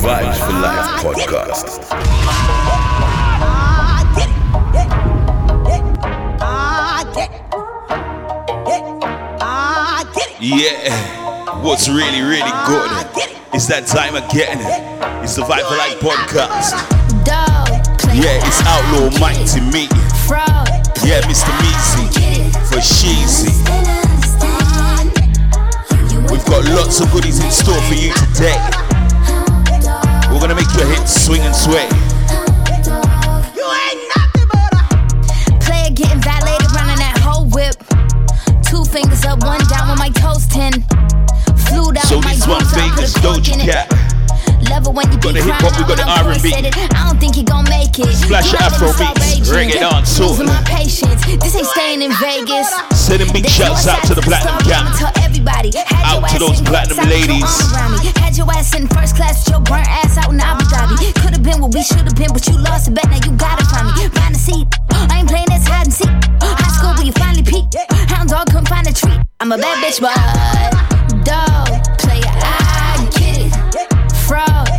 Vibes for Life podcast. Yeah, what's really, really good is that time again. It's the Vibe for Life podcast. Yeah, it's Outlaw Mighty me. Yeah, Mr. Meezy for Sheezy. We've got lots of goodies in store for you today. We're gonna make your hips swing and sway. Player getting violated, running that whole whip. Two fingers up, one down with my toes ten. Flew down So with my this one goons, I put Vegas a fork Doja in it. Cat. Love it when you Got be the hip hop, crying we got the R&B. it. I don't think he gon' make it. Splash Afro beats, raging. reggae dancehall. Losing my patience. This ain't staying in Vegas. Sending big shouts out to the platinum gang. I'ma tell everybody. Out to those in platinum courtside with your ladies. Had your ass in first class with your burnt ass out in Abu Dhabi. Could've been what we should've been, but you lost it. Bet now you got it from me. Find a seat. I ain't playing this hide and seek. High school where you finally peak. Hound dog couldn't find a treat. I'm a bad bitch, but uh, dog player, I it. Fraud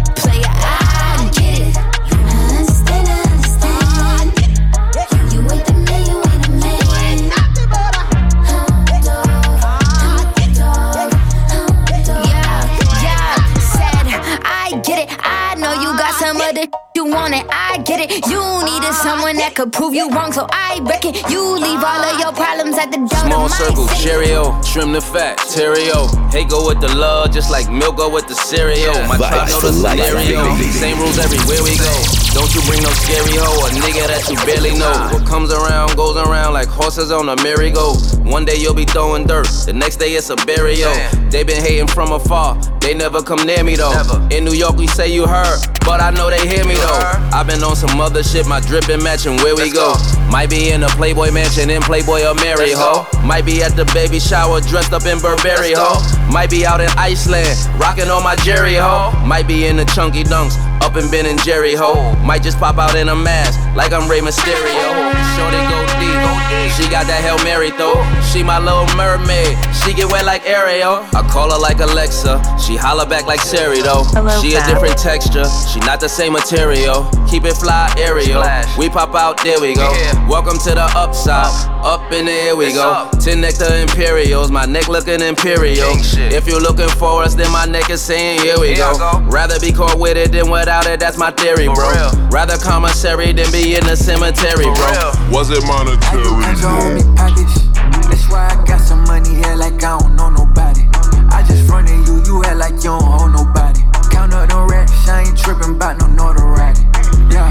want it. I get it. You needed ah, someone that could prove you wrong, so I reckon you leave all of your problems at the door. Small of my circle, city. Cheerio, trim the fat, Terrio. Hey, go with the love, just like milk go with the cereal. My Vibes tribe know for the life, scenario. Same rules everywhere we go. Don't you bring no scary hoe, a nigga that you barely know. What comes around goes around like horses on a merry-go. One day you'll be throwing dirt, the next day it's a burial. They been hating from afar, they never come near me though. In New York we say you heard, but I know they hear me though. I've been on some other shit, my drip been matching where we go. Might be in a Playboy mansion in Playboy or Mary ho. Might be at the baby shower dressed up in Burberry ho. Might be out in Iceland, rocking on my Jerry ho. Might be in the chunky dunks, up in Ben and Jerry ho. Might just pop out in a mask, like I'm Rey Mysterio. Shorty go deep, she got that Hail Mary though. She my little mermaid, she get wet like Ariel. I call her like Alexa, she holler back like Siri though. Hello, she a different texture, she not the same material. Keep it fly, aerial. We pop out, there we go. Welcome to the upside, up in the here we go. Ten nectar imperials, my neck looking imperial. If you looking for us, then my neck is saying here we go. Rather be caught with it than without it, that's my theory, bro. Rather commissary than be in the cemetery, bro. Was it monetary? do control on me pockets. That's why I got some money here like I don't know nobody. I just fronted you, you act like you don't hold nobody. Count up them racks, I ain't tripping about no notoriety. Yeah,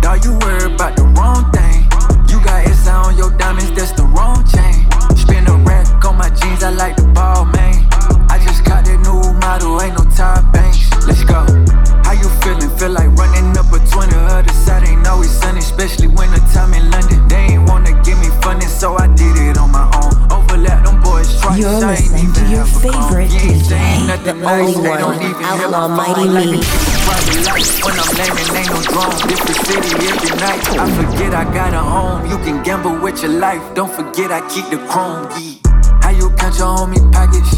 dog, you worry about the wrong thing. You got S on your diamonds, that's the wrong chain. Spin a rack on my jeans, I like the ball, man. I just got that new model, ain't no top banks. Let's go. How you feeling? Feel like running up a 20 other side ain't always sunny, especially when the time in London. They ain't wanna give me funding, so I did it on my own. Overlap them boys twice. You're I listening to your have a comb. favorite ain't DJ, nothing the nice, only they one, don't even Outlaw Mighty. Like Me. me. Private life, when I'm landing, ain't no drone. Different city every night. I forget I got a home. You can gamble with your life. Don't forget I keep the chrome. Yeah. How you count your homie package?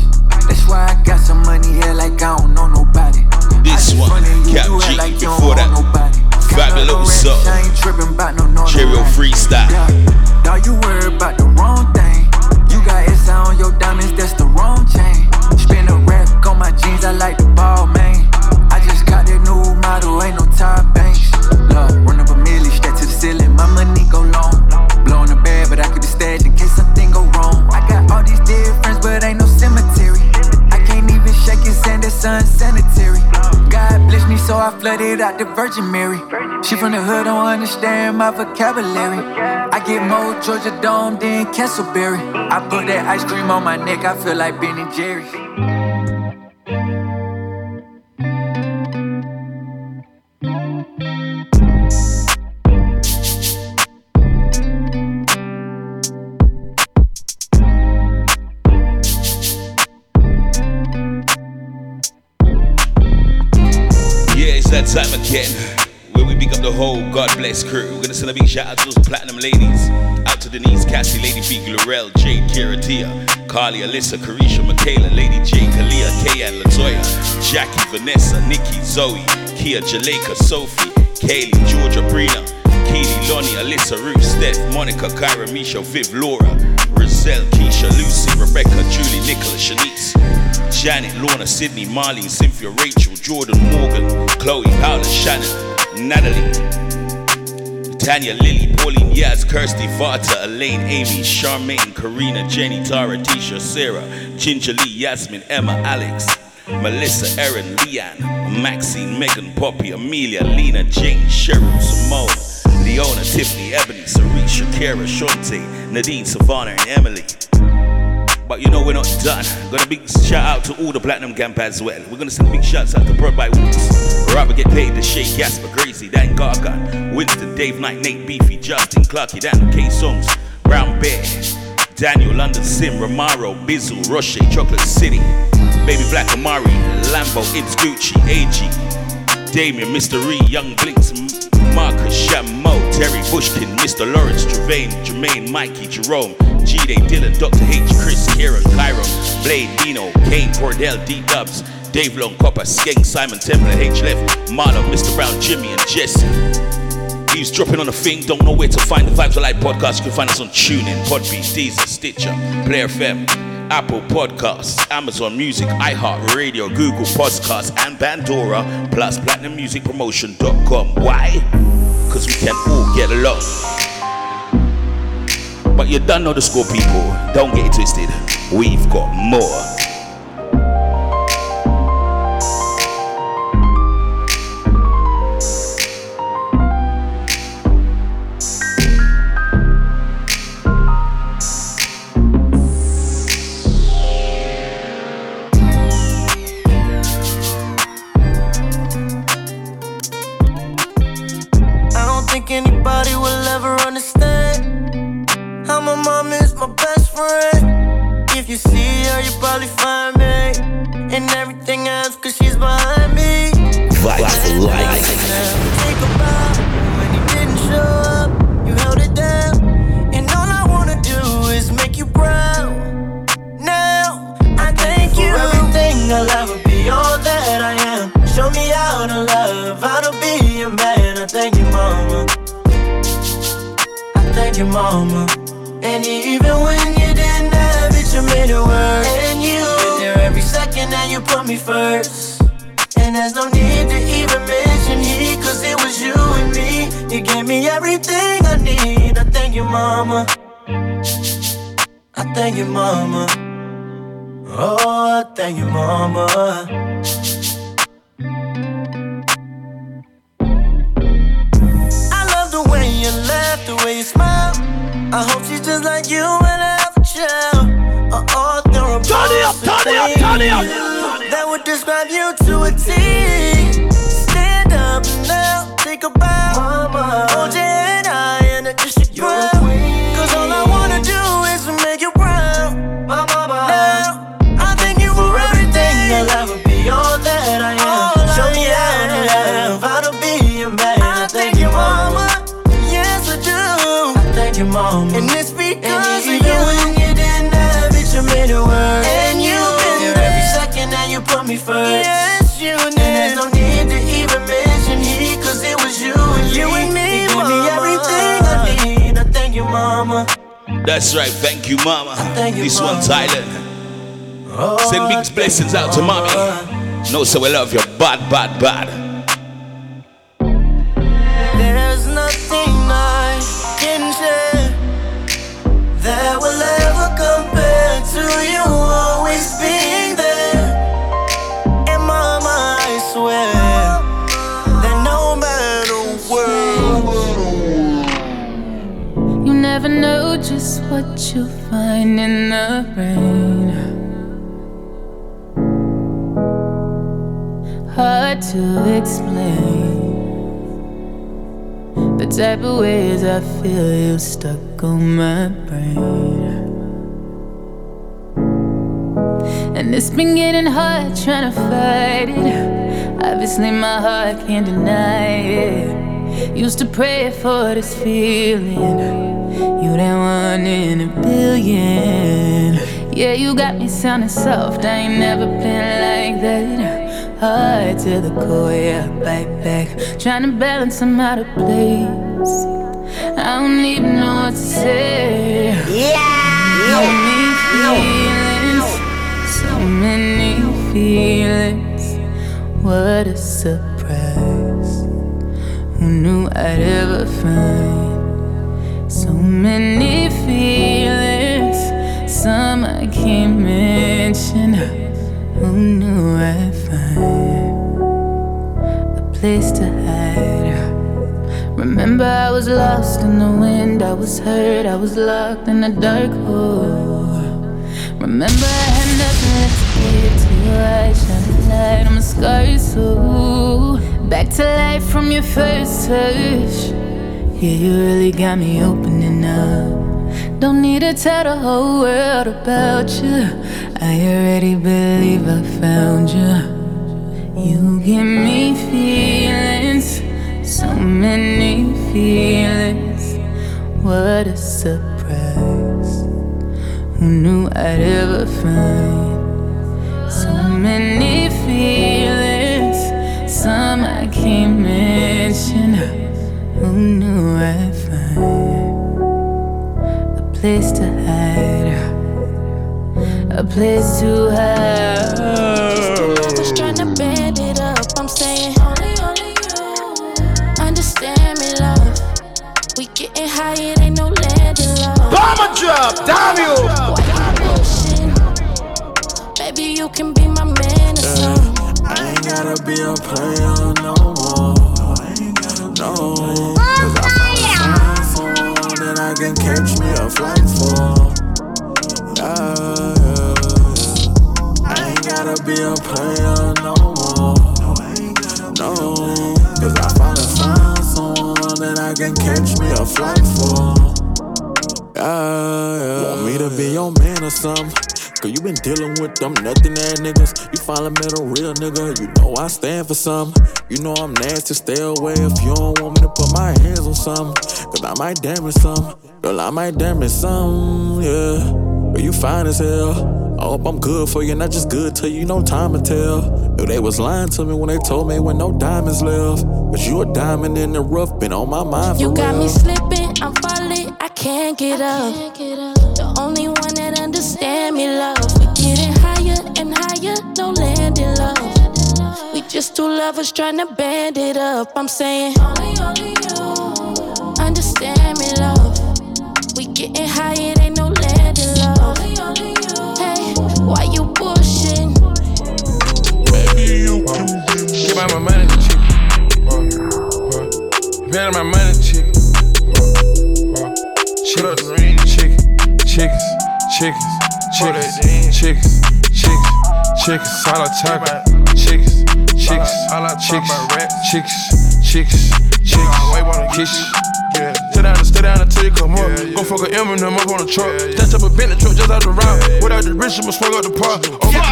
That's why I got some money here like I don't know nobody. This one, Cap G, like before that, nobody. Count up them Fabuloso. racks, I ain't tripping about no notoriety. Cheerio freestyle. Yeah, dog, you worry about the wrong thing. She from the hood, don't understand my vocabulary. I get more Georgia Dome than Castleberry. I put that ice cream on my neck, I feel like Ben and Jerry's. Send a big shout out to those platinum ladies. Out to Denise, Cassie, Lady V, Glorel, Jade, Kira, Tia, Carly, Alyssa, Carisha, Michaela, Lady J, Kalia, Kayan, Latoya, Jackie, Vanessa, Nikki, Zoe, Kia, Jaleka, Sophie, Kaylee, Georgia, Brina, Keely, Lonnie, Alyssa, Ruth, Steph, Monica, Kyra, Misha, Viv, Laura, Roselle, Keisha, Lucy, Rebecca, Julie, Nicola, Shanice, Janet, Lorna, Sydney, Marlene, Cynthia, Rachel, Jordan, Morgan, Chloe, Paula, Shannon, Natalie, Tanya, Lily, Pauline, Yaz, Kirsty, Vata, Elaine, Amy, Charmaine, Karina, Jenny, Tara, Tisha, Sarah, Ginger Lee, Yasmin, Emma, Alex, Melissa, Erin, Leanne, Maxine, Megan, Poppy, Amelia, Lena, Jane, Cheryl, Simone, Leona, Tiffany, Ebony, Sarisha, Kara, Shante, Nadine, Savannah, and Emily. But you know we're not done. Got a big shout out to all the Platinum Camp as well. We're gonna send big shouts out to Prod by Woods. Robert get paid to Shay Gasper, Gracie, Dan Gargan, Winston, Dave Knight, Nate Beefy, Justin, Clarky, Dan, K Songs, Brown Bear, Daniel, London Sim, Romaro, Bizzle, Roche, Chocolate City, Baby Black Amari, Lambo, It's Gucci, AG, Damien, Mr. Ree, Young Blinks, Marcus, Shamo, Terry Bushkin, Mr. Lawrence, Trevane, Jermaine, Mikey, Jerome, G Day, Dylan, Dr. H, Chris, Kieran, Cairo, Blade, Dino, Kane, Cordell, D Dubs, Dave Long, Copper, Skeng, Simon, Temple, H Left, Marlon, Mr. Brown, Jimmy, and Jesse. He's dropping on the thing, don't know where to find the Vibes of Life podcast. You can find us on TuneIn, Podbean, Deezer, Stitcher, Player FM, Apple Podcasts, Amazon Music, iHeartRadio, Google Podcasts, and Pandora, plus PlatinumMusicPromotion.com. Why? Because we can all get along. But you don't know the score, people. Don't get it twisted. We've got more. friend. If you see her, you probably find me. And everything else, cause she's behind me. Vibe for life. Take a when you didn't show up. You held it down. And all I wanna do is make you proud. Now, I thank you. Everything I'll be, all that I am. Show me how to love, be a man. I thank you, mama. I thank you, mama. And even when you you made it. And you been there every second, and you put me first. And there's no need to even mention he, cause it was you and me. You gave me everything I need. I thank you, mama. I thank you, mama. Oh, I thank you, mama. I love the way you laugh, the way you smile. I hope she's just like you. That would describe you to a T. That's right, thank you, mama. Thank you, this mama. one's island. Oh, Send big blessings out to mommy. Oh, no, so we love you, bad, bad, bad. Type of ways I feel you stuck on my brain. And it's been getting hard trying to fight it. Obviously, my heart can't deny it. Used to pray for this feeling. You that one in a billion. Yeah, you got me sounding soft. I ain't never been like that. Hard to the core, yeah, bite back. Trying to balance them out of place. I don't even know what to say. Yeah. So many feelings, so many feelings. What a surprise. Who knew I'd ever find so many feelings? Some I can't mention. Who knew I'd find a place to hide? Remember, I was lost in the wind, I was hurt, I was locked in a dark hole. Remember, I had nothing left to give till I shine a light on my scarred soul. Back to life from your first touch. Yeah, you really got me opening up. Don't need to tell the whole world about you. I already believe I found you. You give me feelings, so many feelings. What a surprise. Who knew I'd ever find so many feelings? Some I can't mention. Who knew I'd find a place to hide? A place to hide. Was trying to bend it up. I'm saying, only, only We getting high, it ain't no landing, love. Bomber drop, damn you! Why you pushing? Baby, you can be my man or something. I ain't gotta be a player no more. No, cause I found someone that I can catch me a flight for. Yeah, yeah. I ain't gotta be a player no more. No, can catch me a flight for. Yeah, yeah. Want me to be your man or something? Cause you been dealing with them nothing ass niggas. You finally met a real nigga. You know I stand for something. You know I'm nasty. Stay away if you don't want me to put my hands on something. Cause I might damage something. Girl, I might damage something. Yeah. But you fine as hell. I hope I'm good for you, not just good to you. No time to tell. Knew they was lying to me when they told me when no diamonds left. But you a diamond in the rough, been on my mind for You got real. me slipping, I'm falling, I can't get up. The only one that understand me, love. We getting higher and higher, no landing, love. We just two lovers trying to band it up. I'm saying, only, only you understand me, love. We getting higher, why you pushing? Get my, my money, chick. Better my money, chick. Chickens, chickens, chickens, chickens, chickens, chickens, chickens, chickens, all I talk about. Chickens, chickens, chickens, chickens, chickens, chickens, kiss. Yeah. Sit down and stay down until you come up. Go fuck a Eminem up on the truck. Snatch up a Bentley truck just out the route. Without the rich, I'ma smoke out the park. Okay.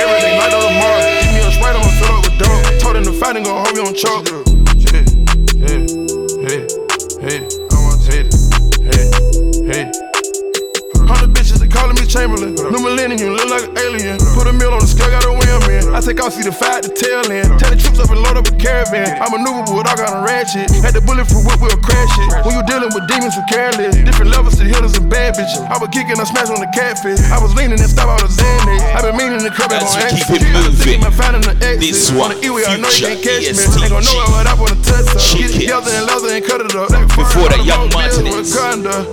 Everything like on tomorrow. Give me a sprite, I'ma fill up with dunk. Told him the fight ain't gon' hold me on chalk. Chamberlain. New millennium, you look like an alien. Put a meal on the scale, got a wham in. I take off, see the fight, the tail end. Tell the troops up and load up a caravan. I maneuver with all kind of ratchet. Had the bullet for whip, we'll crash it. When you dealing with demons who careless, different levels to hitters and bad bitches. I was kicking, I smash on the catfish. I was leaning and stop out the Xanax. I been meaning to come back As on exit. keep it I moving, finding the exit. this On one, the E-way, I know you can't catch me. Ain't gon' know what I wanna touch up. Get Chickens. together and leather and cut it up. Before that, Young Martinez.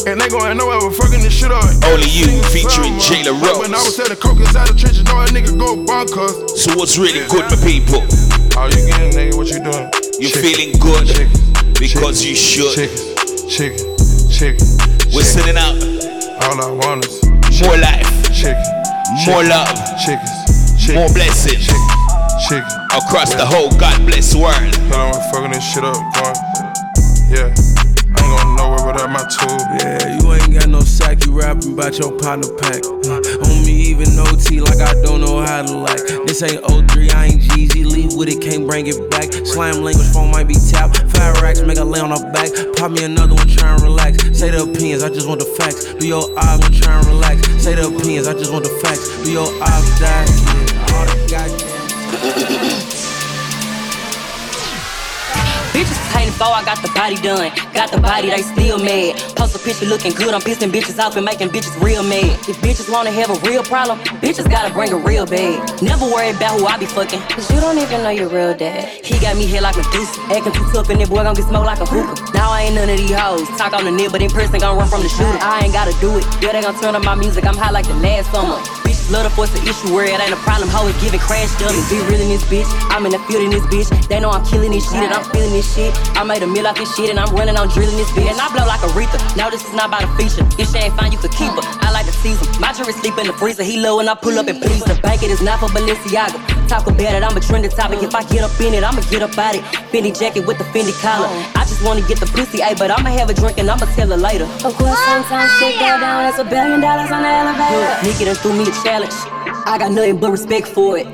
And they gon' know I was fucking this shit up. Only You featuring summer. Jayla Like When I was selling coke inside the trenches, a nigga go bonkers. So what's really good, my people? All you getting, nigga, what you doing? You Chicken, feeling good chicken, because chicken, you should. Chicken, chicken, chicken. We're sending out All I want is more life, chicken. more love, Chickens. Chicken, more blessings Chicken. Across the whole God bless world. I'm fucking this shit up. Yeah. Ain't without my tool. Yeah, you ain't got no sack, you rapping about your partner pack. On me, even OT, like I don't know how to like. This ain't 03, I ain't GG, leave with it, can't bring it back. Slam language phone might be tapped. Five racks, make a lay on her back. Pop me another one, try and relax. Say the opinions, I just want the facts. Do your eyes, I'm try and relax. Say the opinions, I just want the facts. Do your eyes die? Yeah, all the goddamn. Bitches hating I got the body done. Got the body, they still mad. Post a picture looking good, I'm pissing bitches off and making bitches real mad. If bitches wanna have a real problem, bitches gotta bring a real bag. Never worry about who I be fucking, cause you don't even know your real dad. He got me here like Medusa, acting too tough and that boy gon' get smoked like a hookah. Now I ain't none of these hoes. Talk on the nip, but in person gon' run from the shooter. I ain't gotta do it. Yeah, they gon' turn up my music, I'm high like the last summer. Love to force an issue where it ain't a problem. Hoe is giving crash dummies. Be real in this bitch. I'm in the field in this bitch. They know I'm killing this shit and I'm feeling this shit. I made a meal off this shit and I'm running on drilling this bitch. And I blow like a Aretha. No, this is not about a feature. If she ain't fine, you could keep her. I like to season. My jury sleep in the freezer. He low and I pull up and please. The bank it is not for Balenciaga. Talk about it, I'm a trending topic. If I get up in it, I'ma get up at it. Fendi jacket with the Fendi collar. I just wanna get the pussy, ayy, but I'ma have a drink and I'ma tell her later. Of course, sometimes shit go down. That's a billion dollars on the elevator. Nikki done threw me a challenge. I got nothing but respect for it.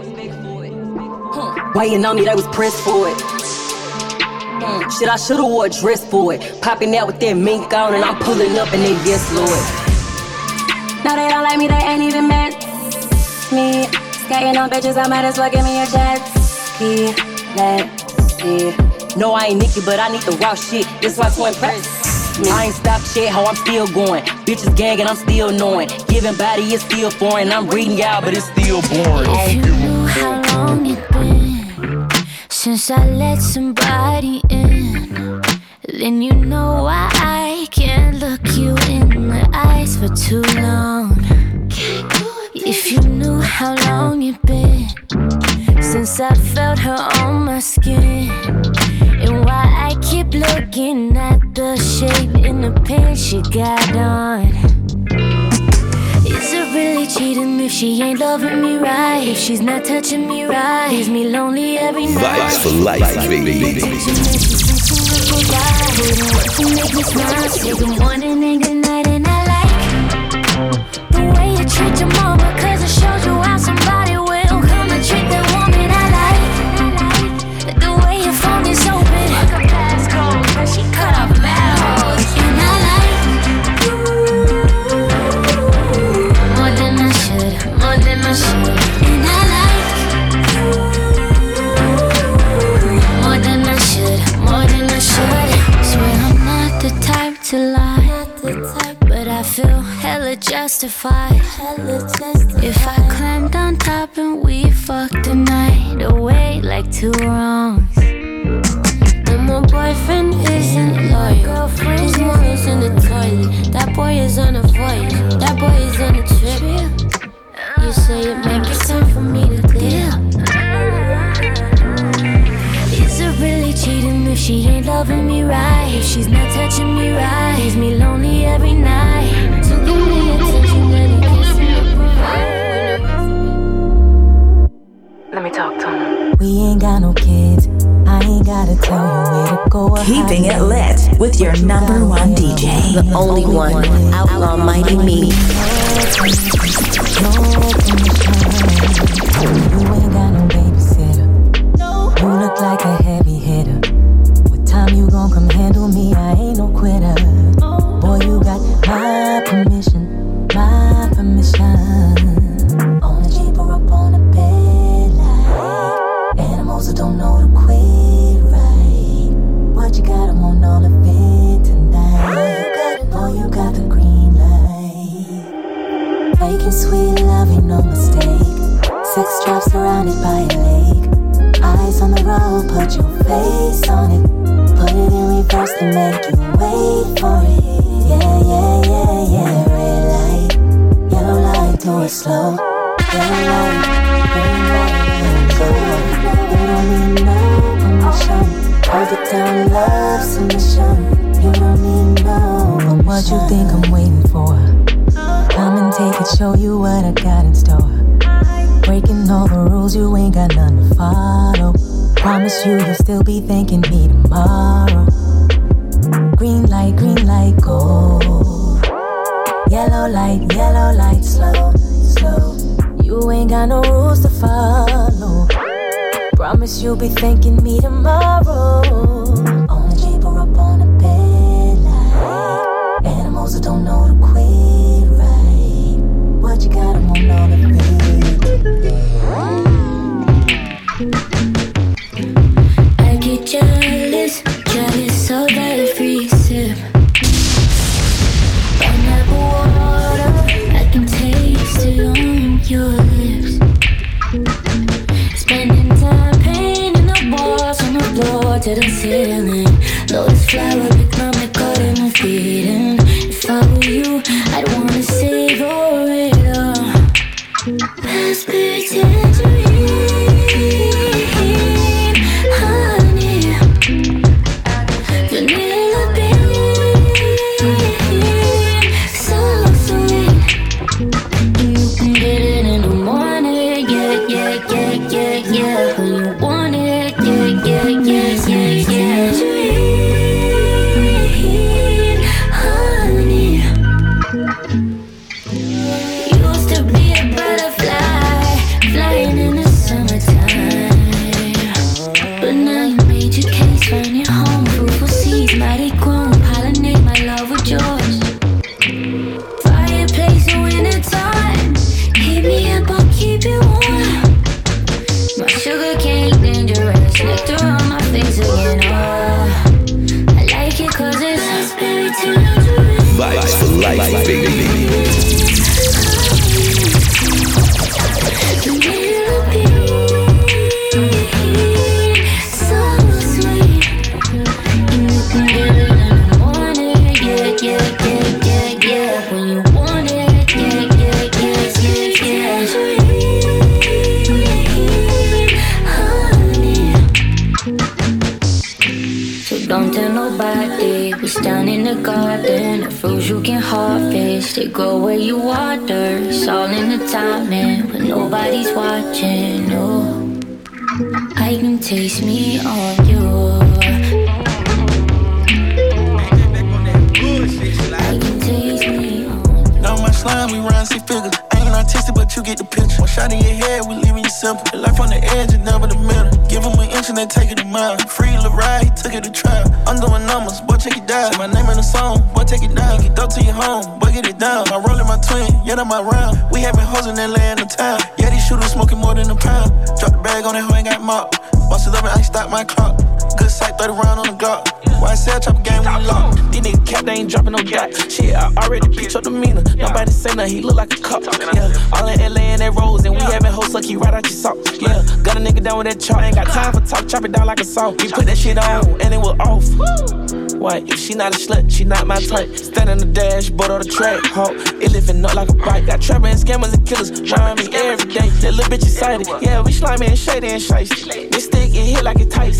Waiting on me, they was pressed for it. Hmm, Shit, I should've wore a dress for it. Popping out with that mink on, and I'm pulling up, and they yes, Lord. No, they don't like me, they ain't even met me. Skating on bitches, I might as well give me a jet ski. Let's see. No, I ain't Nikki, but I need the raw shit. This why to impress. me. I ain't stopped shit, how I'm still going. Bitches gagging, I'm still knowing. Giving body is still foreign. I'm reading y'all, but it's still boring. If you knew how long it been since I let somebody in, then you know why I can't look you in the eyes for too long. If you knew how long it been since I felt her on my skin, and why I keep looking at the shape in the pants she got on. Is it really cheating if she ain't loving me right? If she's not touching me right, leaves me lonely every night. Vibes for life, baby. Shows you justified. If I climbed on top and we fucked the night away like two wrongs. And my boyfriend isn't loyal. His mom is in the toilet. That boy is on a voyage. That boy is on a trip. You say it might be time for me to deal. Is it really cheating if she ain't loving me right? If she's not touching me right, leaves me lonely every night. So Let me talk to him. We ain't got no kids. I ain't gotta tell you where to go. Keeping it lit with your number one DJ, the only one, Outlaw Mighty Me. You ain't got no babysitter. You look like a heavy hitter. What time you gon' come handle me? I ain't no quitter. Boy, you got my permission, Six straps surrounded by a lake. Eyes on the road, put your face on it. Put it in reverse to make you wait for it. Yeah, yeah, yeah, yeah. Red light, yellow light, do it slow. Yellow light, green light, go. You don't need no permission. Hold it down, love submission. You don't need no permission. What you think I'm waiting for? Come and take it, show you what I got in store. Breaking all the rules, you ain't got none to follow. Promise you, you'll still be thanking me tomorrow. Green light, green light, go. Yellow light, yellow light, slow, slow. You ain't got no rules to follow. Promise you'll be thanking me tomorrow. Chop it down like a saw. We put that shit on, and it was off. What? If she not a slut, she not my type. Stand on the dashboard of the track, ho. It living up like a bike. Got trappers and scammers and killers around me every day. That little bitch excited. Yeah, we slimy and shady and shiesty. This stick it hit like it tight.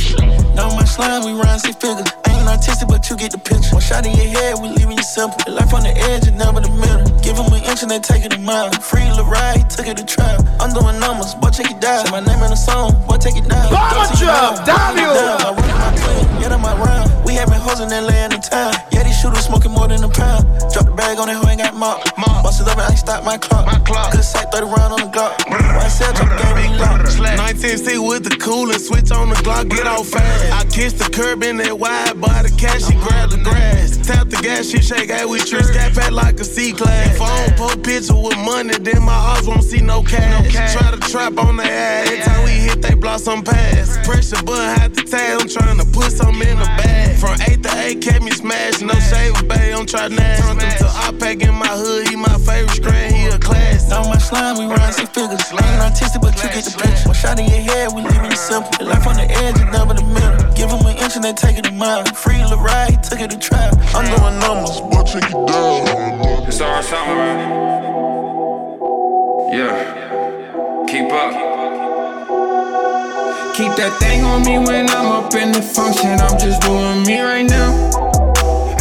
Know my slime, we run six figures. Ain't no artistic, but you get the picture. One shot in your head, we leaving you simple. Life on the edge and never the middle. Give him an inch and they take it a mile. Free Lil ride, he took it to trial. I'm doing numbers, boy, check it down. Say my name in the song, boy, take it down. Bomber Go drop, mouth, damn it you. down. I run my twin, yeah, that my round. We having hoes in LA in the town. Yeah, these shooters smoking more than a pound. Drop the bag on that hoe, ain't got mop. Bust it up and I stop my clock. My clock. Good sight, 30 round on the Glock. Why sell, drop the game, we lock. 19C with the cooler, switch on the Glock, get off fast. I kissed the curb in that wide, by the cash, she grabbed the grass. Tap the gas, she shake, hey, we trick, scat back like a C class. If I don't post picture with money, then my eyes won't see no cash. Try to trap on the ass, every time we hit, they block some pass. Pressure button, had the tag, I'm trying to put something in the bag. From 8 to 8, kept me smashed, no shave, babe, I'm trying to turn them to I-Pack in my hood, he my favorite screen, he a class. Know my slime, we run six figures. Ain't artistic, but you get the picture. One shot in your head, we leaving you simple. Life on the edge and never the middle. Give him an inch and they take it a mile. Free Lil ride, he took it to trial. I'm doing numbers, boy, check it down. It's our summer, right? Yeah. Keep up. Keep that thing on me when I'm up in the function. I'm just doing me right now.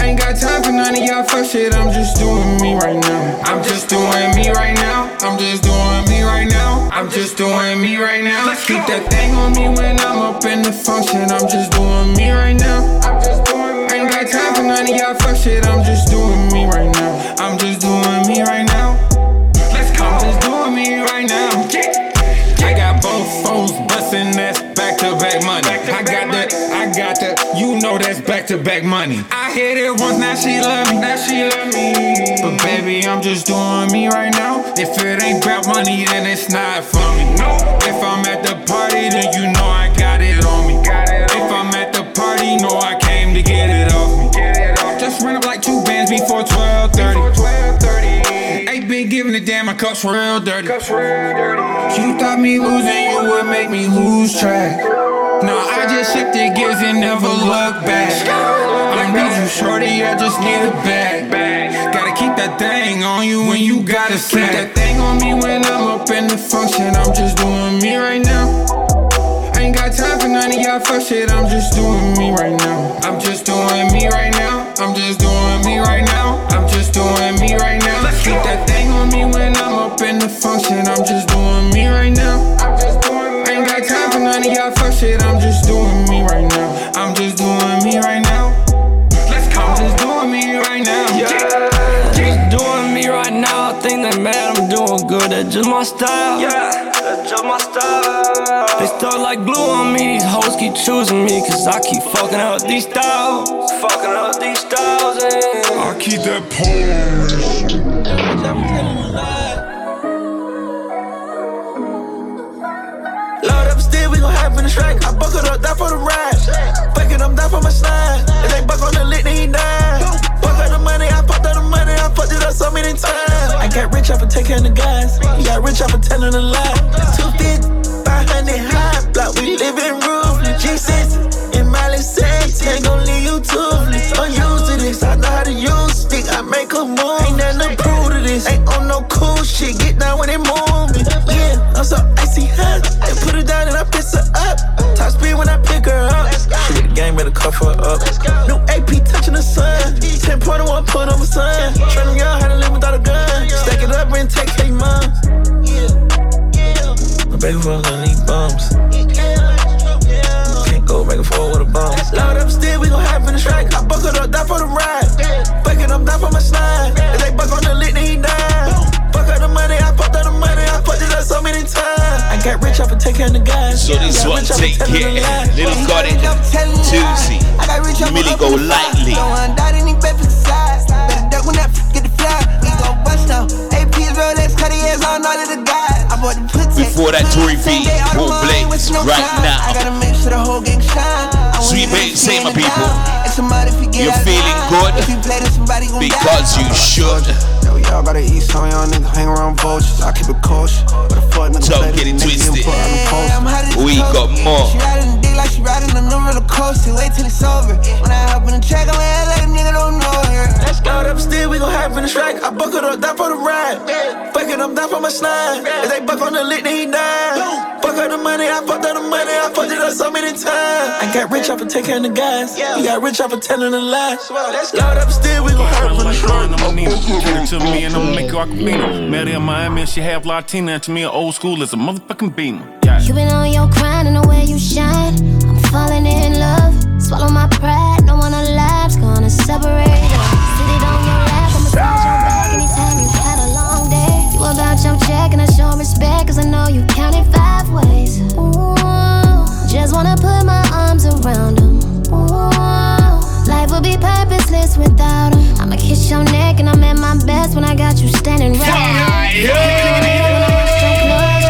Ain't got time for none of y'all fuck shit. I'm just doing me right now. I'm just doing me right now. I'm just doing me right now. I'm just doing me right now. Keep that thing on me when I'm up in the function. I'm just doing me right now. I'm just doing me Ain't got time for for none of y'all fuck shit. I'm just doing me right now. I'm just back money. I got that, I got that, you know that's back to back money. I hit it once, now she love me, now she love me. But baby, I'm just doing me right now. If it ain't about money, then it's not for me. No. If I'm at the party, then you know I got it on me. If I'm at the party, know I came to get it off me. Just ran up like two bands before 12:30. Ain't giving a damn, my cup's real dirty. Cuff's real dirty. You thought me losing, you would make me lose track. No, I just shifted gears and never look back. I need you, shorty, I just need a bag. Gotta keep that thing on you when you gotta keep that thing on me when I'm up in the function. I'm just doing me right now. Ain't got time for none of y'all fuck shit. I'm just doing me right now. I'm just doing me right now. I'm just doing me right now. I'm just doing me right now. Keep that thing on me when I'm up in the function. I'm just doing me right now. I'm just doing. I ain't got time for none of y'all fuck shit. I'm just doing me right now. I'm just doing me right now. Let's go. I'm just doing me right now. Yeah. Just doing me right now. I think that mad, I'm doing good. That's just my style. Yeah, that's just my style. They stuck like glue on me. These hoes keep choosing me. Cause I keep fucking up these styles. Fucking up these styles. And I keep that pole. Load up still, we gon' hop in the strike. I buckled up, die for the ride. Fucking I'm die for my slide. If they buck on the lit, then he die. Buck up the money, I fucked up the money, I fucked it up so many times. I got rich off of taking the guys. He got rich off of telling a lie. 250, 500 high block, we live in roof. G6 in Miley Sands, ain't gon' leave you toothless. Used to this, I know how to use stick. I make a move, ain't nothing to prove to this. Ain't on no cool shit, get down when they move me. Yeah, I'm so icy hot. They put it down and I The game better cuff her up. New AP touching the sun. 10 point one put on my son. Training y'all how to live without a gun. Stack it up and take care of moms. My baby fuck on these bums. Can't go back and forth with a bum. Loud up still, we gon' hop in the strike. I buckled up, die for the ride. Fucking up, die for my slide. If they buck on the lit, then he die. Got rich off of the guys. So this one take care. Little Gotti, Tuesday. Millie go lightly. Don't want that any baby size. Better duck when that f- get the fly. We gon' bust now. AP's Rolex, Cartier's on all of the guys. I bought the pussy. Before that Tory V, Paul Blakes, right I now. gotta make sure the whole gang shine. I Sweet babe, say my it people. Somebody forget You're feeling good If you play this, somebody gon' because die. you should. Yo, y'all gotta eat some y'all niggas hang around vultures. I keep it cautious. But a fuck nigga Don't get it twisted. he'll put on the post. I'm hot as We got more. She riding the dick like she riding a new roller coaster. Wait till it's over. When I hop in the track, I'm like a nigga don't know her. Let's go up still, we gon' hop in the strike. I buckled up, die for the ride. Fucking up, die for my slide. If they buck on the lit, then he die. Fuck up the money, I fucked up the money, I fucked it up so many times. I got rich off of taking the guys. He got rich off of telling a lie. Loud up still, we gon' hop in the strike. I'm a Nina. Give it to me and I'ma make you Aquafina. Met her in Miami and she half Latina. And to me, old school is a motherfucking beamer. Yeah. You been on your grind and the way you shine. I'm falling in love. Swallow my pride. No one alive's gonna separate us. Your check and I show respect. Cause I know you counted five ways. Ooh, just wanna put my arms around them. Ooh, life would be purposeless without them. I'ma kiss your neck and I'm at my best when I got you standing right.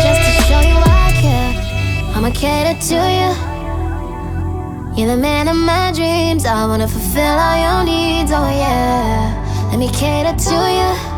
Just to show you I care. I'ma cater to you. You're the man of my dreams. I wanna fulfill all your needs. Oh yeah. Let me cater to you.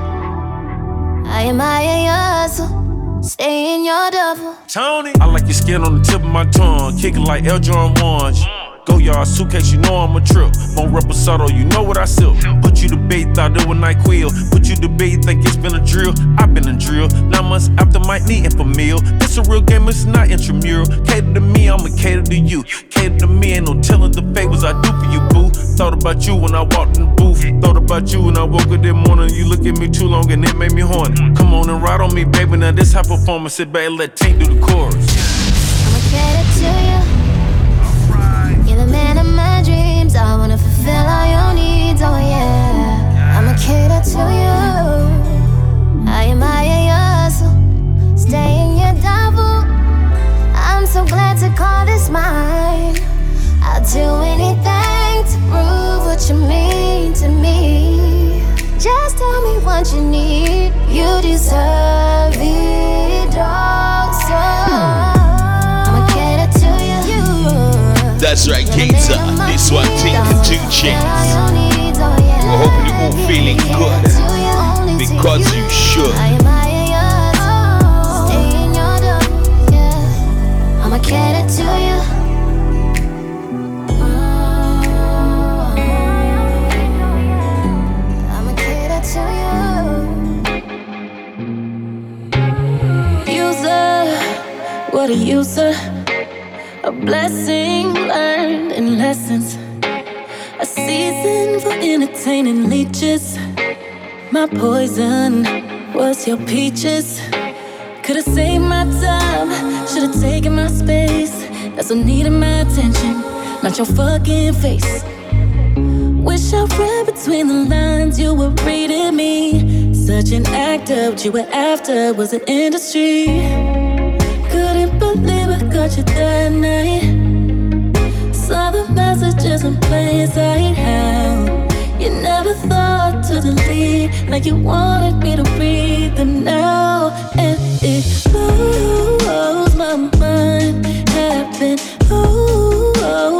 I admire your hustle, stay in your double. Tony, I like your skin on the tip of my tongue, kicking like Air Jordan 1s yard suitcase, you know I'm a trip. Mon reposado, you know what I sip. Put you to bait, thought it was NyQuil. Put you to bait, think it's been a drill. I've been a drill. Nine months after my knee for meal. It's a real game, it's not intramural. Cater to me, I'ma cater to you. Cater to me, ain't no telling the favors I do for you, boo. Thought about you when I walked in the booth. Thought about you when I woke up that morning. You look at me too long and it made me horny. Come on and ride on me, baby. Now this high performance, back and let Tank do the chorus. I'ma cater to you. I wanna fulfill all your needs. oh yeah. I'ma cater to you. I admire your soul, stay in your devil. I'm so glad to call this mine. I'll do anything to prove what you mean to me. Just tell me what you need. You deserve it all. So hmm. That's right, Gator. This one taking two chains. We're hoping you're all feeling good. Because you should. I'ma cater to you. I'ma cater to you. User, what a user. A blessing learned in lessons. A season for entertaining leeches. My poison was your peaches. Could've saved my time, should've taken my space. That's what needed my attention, not your fucking face. Wish I read between the lines, you were reading me. Such an actor, what you were after was an industry. Got you that night. Saw the messages in plain sight. How you never thought to delete, like you wanted me to read them now. And it blows my mind. Happened overnight.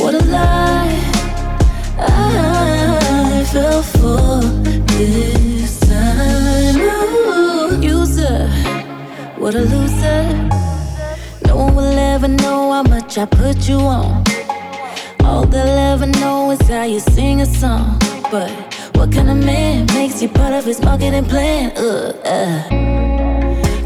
What a lie I fell for this what a loser. No one will ever know how much I put you on. All they'll ever know is how you sing a song. But what kind of man makes you part of his marketing plan? Uh, uh.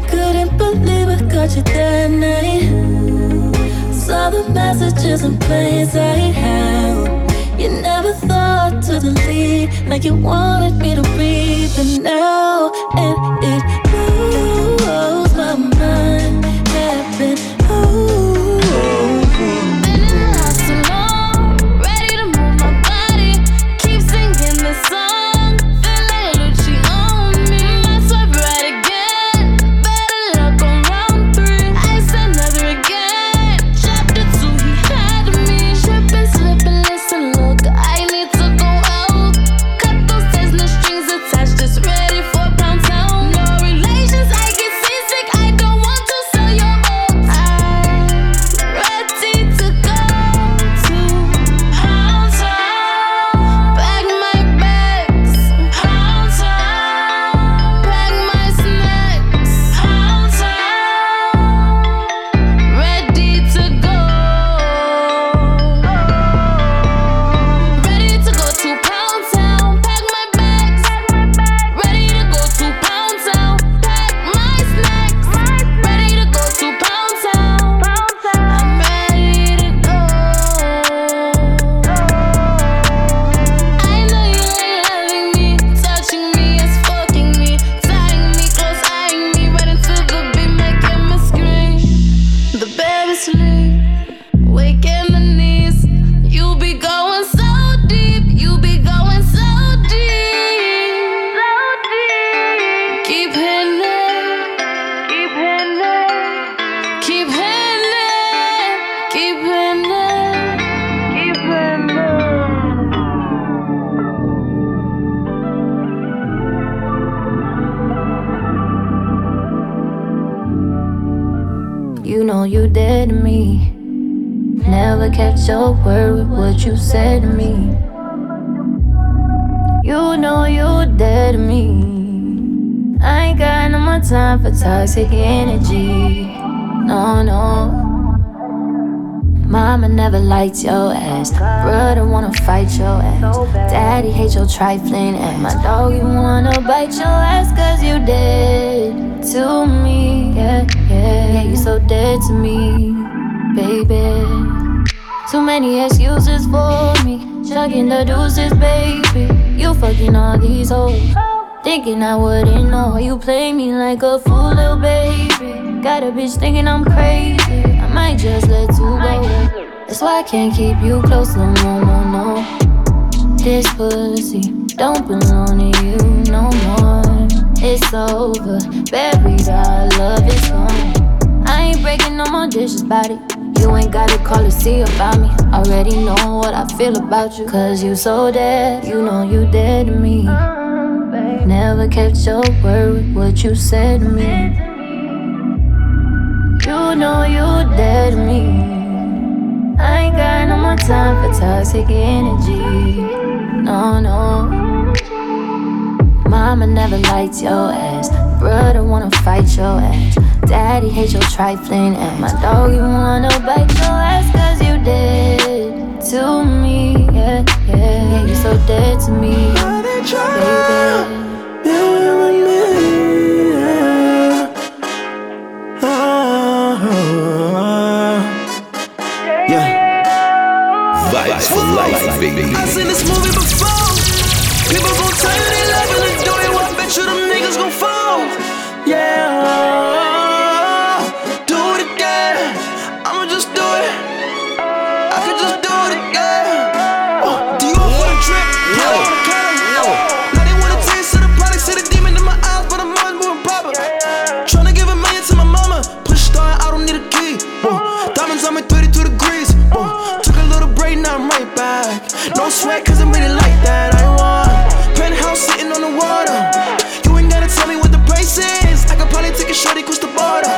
Couldn't believe I caught you that night. Saw the messages in plain sight. You never thought to delete, like you wanted me to read them now, and it blows my mind. Happened. Can't keep you close no more, no, know this pussy don't belong to you no more. It's over, buried, our love is gone. I ain't breaking no more dishes about it. You ain't gotta call to see about me. Already know what I feel about you. Cause you so dead, you know you dead to me. Never kept your word with what you said to me. You know you dead to me. Got no more time for toxic energy. No, no. Mama never liked your ass. Brother wanna fight your ass. Daddy hates your trifling ass. My dog, you wanna bite your ass cause you dead to me. Yeah, yeah, yeah, you so dead to me. Baby. No sweat, cause I'm really like that. I want penthouse sitting on the water. You ain't gotta tell me what the price is. I could probably take a shorty cross the border.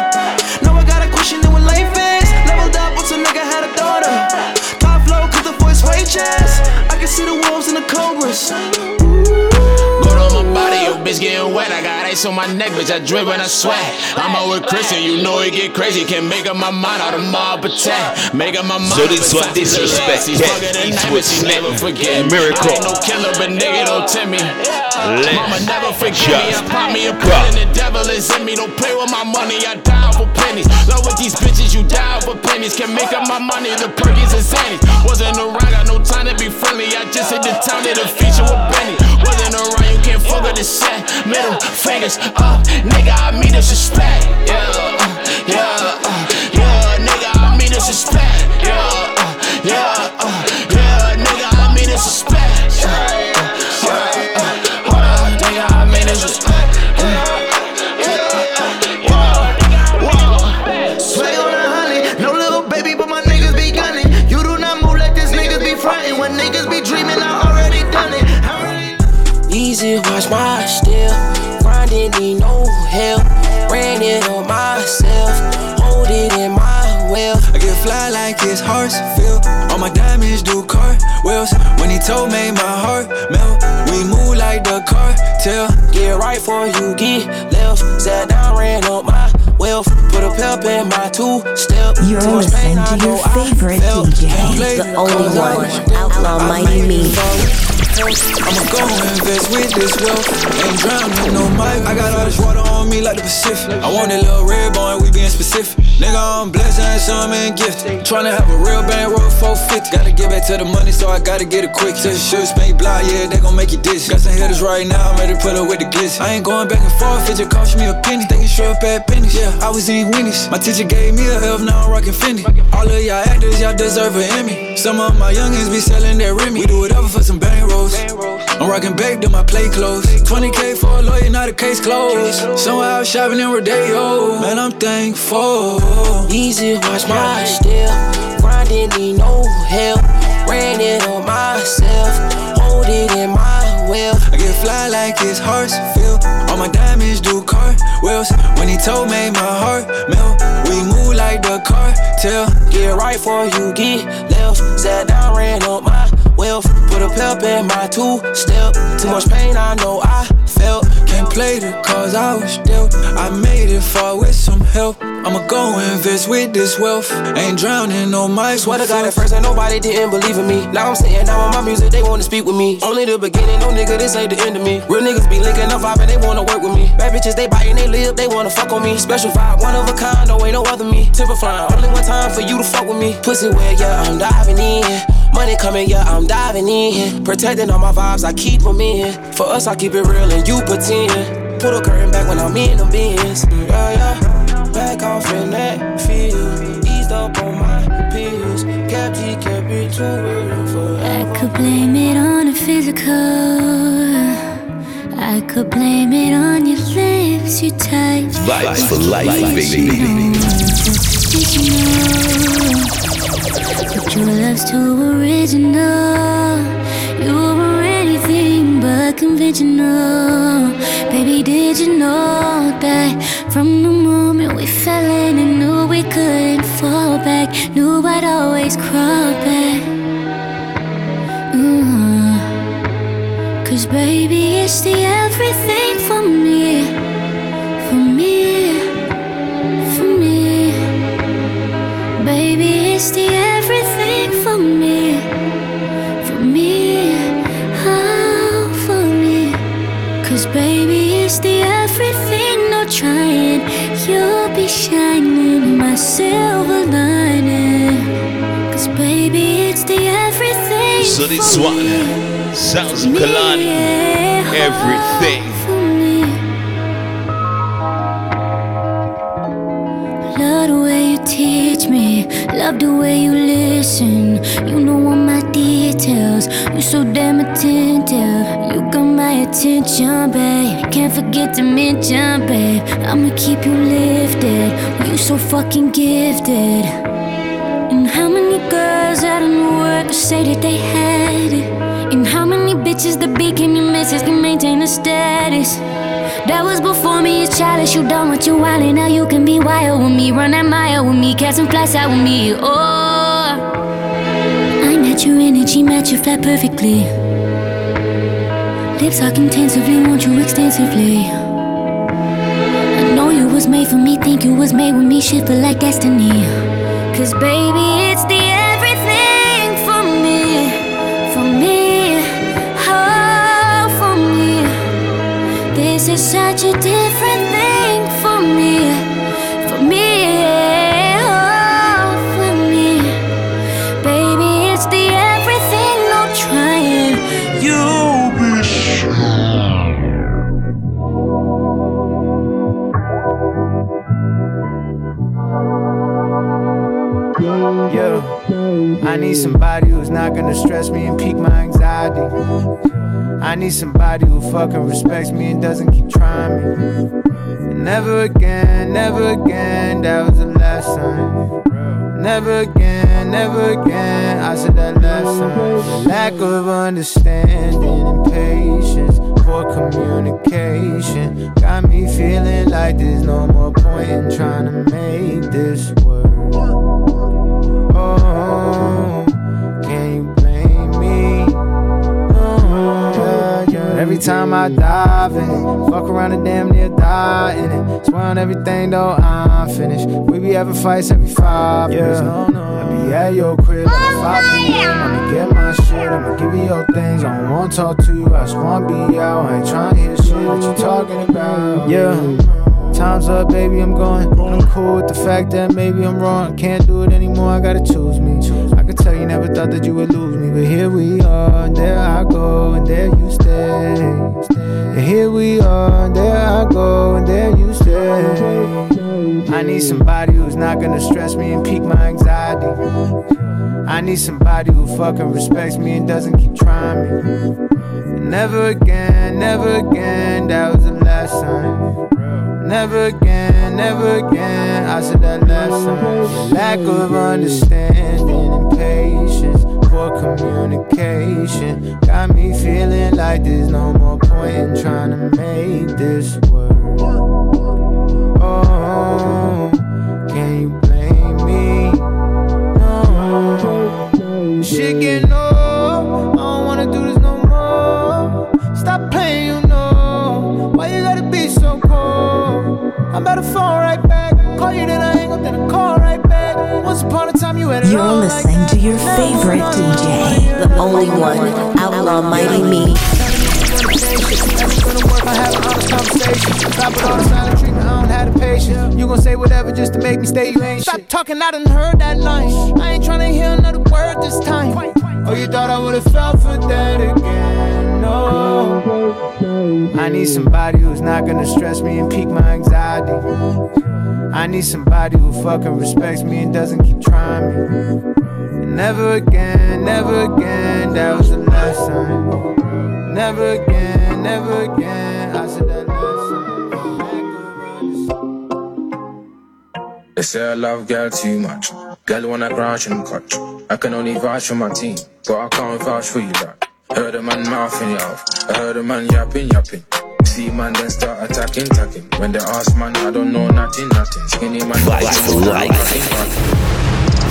Now I got a question in what life is. Leveled up once a nigga had a daughter. Top flow, cause the voice wages. I can see the wolves and the cobras. Gold on my body, yo bitch getting wet. I ice on my neck, bitch. I drip when I sweat. I'm out with Christian, you know it get crazy. Can't make up my mind out of mob attack. Make up my mind. So this what disrespect She's get. fucking the Each with snap. never forget. Miracle. I ain't no killer, but nigga don't tempt me. Mama never forget me. I Just pop me a go. pill and the devil is in me. Don't play with my money, I die for pennies. Love with these bitches, you die for pennies. Can't make up my money, the perkies and sandies. Wasn't around, got no time to be friendly. I just hit the town, did a feature with Benny. Wasn't around, can't fuck with the set. Middle fingers up, nigga, I mean disrespect. Yeah, uh, yeah, uh, yeah, nigga, I mean. Yeah, uh, yeah, uh, yeah, like feel. All my diamonds do cartwheels. When he told me my heart melt. We move like the cartel. Get right for you, get left. Sat down, ran up my wealth. Put a pep in my two step. You're listening to your favorite DJ, the only one, Outlaw Mighty Me. I'ma go invest with this wealth. Ain't drowning no mic. I got all this water on me like the Pacific. I want that little red boy, we being specific. Nigga, I'm blessed and some and gifted. Tryna have a real band roll 450. Gotta get back to the money, so I gotta get it quick. The shirts make block, yeah, they gon' make you dish. Got some hitters right now, I'm ready to put up with the glitz. I ain't going back and forth, it just cost me a penny. Thinking short bad pennies, yeah, I was in winnies. My teacher gave me a health, now I'm rockin' Fendi. All of y'all actors, y'all deserve an Emmy. Some of my youngins be selling that Remy. We do whatever for some bang I'm rockin' baked in my play clothes. 20k for a lawyer, not a case closed. Somewhere out shopping in Rodeo. Man, I'm thankful. Easy, watch my step. Grinding, need no help. Ran it on myself. Hold it in my will. I get fly like it's horse feel. All my diamonds do cartwheels. When he told me my heart melt. We move like the cartel. Get right for you, get left. Sat down, ran up my wealth. Put a pep in my two step. Too much pain, I know I felt. Can't play the cause I was dealt. I made it far with some help. I'ma go invest with this wealth. Ain't drowning on my Swear to God, at first ain't nobody didn't believe in me. Now I'm sitting down with my music, they wanna speak with me. Only the beginning, no nigga, this ain't the end of me. Real niggas be linking up vibe and they wanna work with me. Bad bitches, they biting, they live, they wanna fuck on me. Special vibe, one of a kind, no ain't no other me. Timber flying, only one time for you to fuck with me. Pussy wet, yeah, I'm diving in. Money coming, yeah, I'm diving in. Protecting all my vibes, I keep them in. For us, I keep it real and you pretend. Put a curtain back when I'm in them bins. Yeah, yeah. Back off in that field. Eased up on my pills. Kept G, kept it too for I could blame it on the physical. I could blame it on your lips, you touch. Vibes for life, baby. But your love's too but conventional. Baby, did you know that from the moment we fell in and knew we couldn't fall back, knew I'd always crawl back. Mm. Cause baby, it's the everything So this one me. sounds Kalani. Eh, everything. Love the way you teach me, love the way you listen. You know all my details, You're so damn attentive. You got my attention, babe. Can't forget to mention, babe. I'ma keep you lifted. You so fucking gifted. And how many girls out in the world say that they had it? And how many bitches that became your missus can maintain a status? That was before me, it's childish. You done what you wanted, now you can be wild with me. Run that mile with me, catch some flights out with me. Oh, I met your energy, match your flat perfectly. Lips talk intensively, want you extensively. I know you was made for me, think you was made with me, shit feel like destiny. Cause baby, is such a different thing for me, for me, oh, for me. Baby, it's the everything, no trying. You'll be Yeah, I need somebody who's not gonna stress me and pique my anxiety. I need somebody who fucking respects me and doesn't keep trying me. Never again, never again, that was the last time. Never again, never again, I said that last time. Lack of understanding and patience, poor communication. Got me feeling like there's no more point in trying to make this work. Every time I dive in it, fuck around and damn near die in it. Swear on everything though I'm finished. We be having fights every five minutes. No, no. I be at your crib like 5 p.m. I'ma get my shit, I'ma give you your things. I don't wanna talk to you, I just wanna be out. I ain't to hear shit that you talking about. Yeah. Time's up, baby, I'm going. I'm cool with the fact that maybe I'm wrong. Can't do it anymore, I gotta choose me. I could tell you never thought that you would lose me, but here we are, there I go, and there you stay. And here we are, there I go, and there you stay. I need somebody who's not gonna stress me and pique my anxiety. I need somebody who fucking respects me and doesn't keep trying me. And never again, never again, that was the last time. Never again, never again. I said that last time. Lack of understanding and patience, communication. Got me feeling like there's no more point in trying to make this work. Only one, Outlaw Mighty Me. I have an honest conversation. Stop with all the silent treatment, I don't have the patience. You gon' say whatever just to make me stay, you ain't Stop talking, I done heard that line. I ain't tryna hear another word this time. Oh, you thought I would've fell for that again? know. I need somebody who's not gonna stress me and pique my anxiety. I need somebody who fucking respects me and doesn't keep trying me. And never again, never again, that was the last time. Never again, never again, I said that last time. They say I love girl too much. Girl wanna crash and cut. I can only vouch for my team, but I can't vouch for you, like. Heard a man mouthing it off. I heard a man yapping, yapping. See man then start attacking, attacking. When they ask man, I don't know nothing, nothing. Skinny man, Life for life.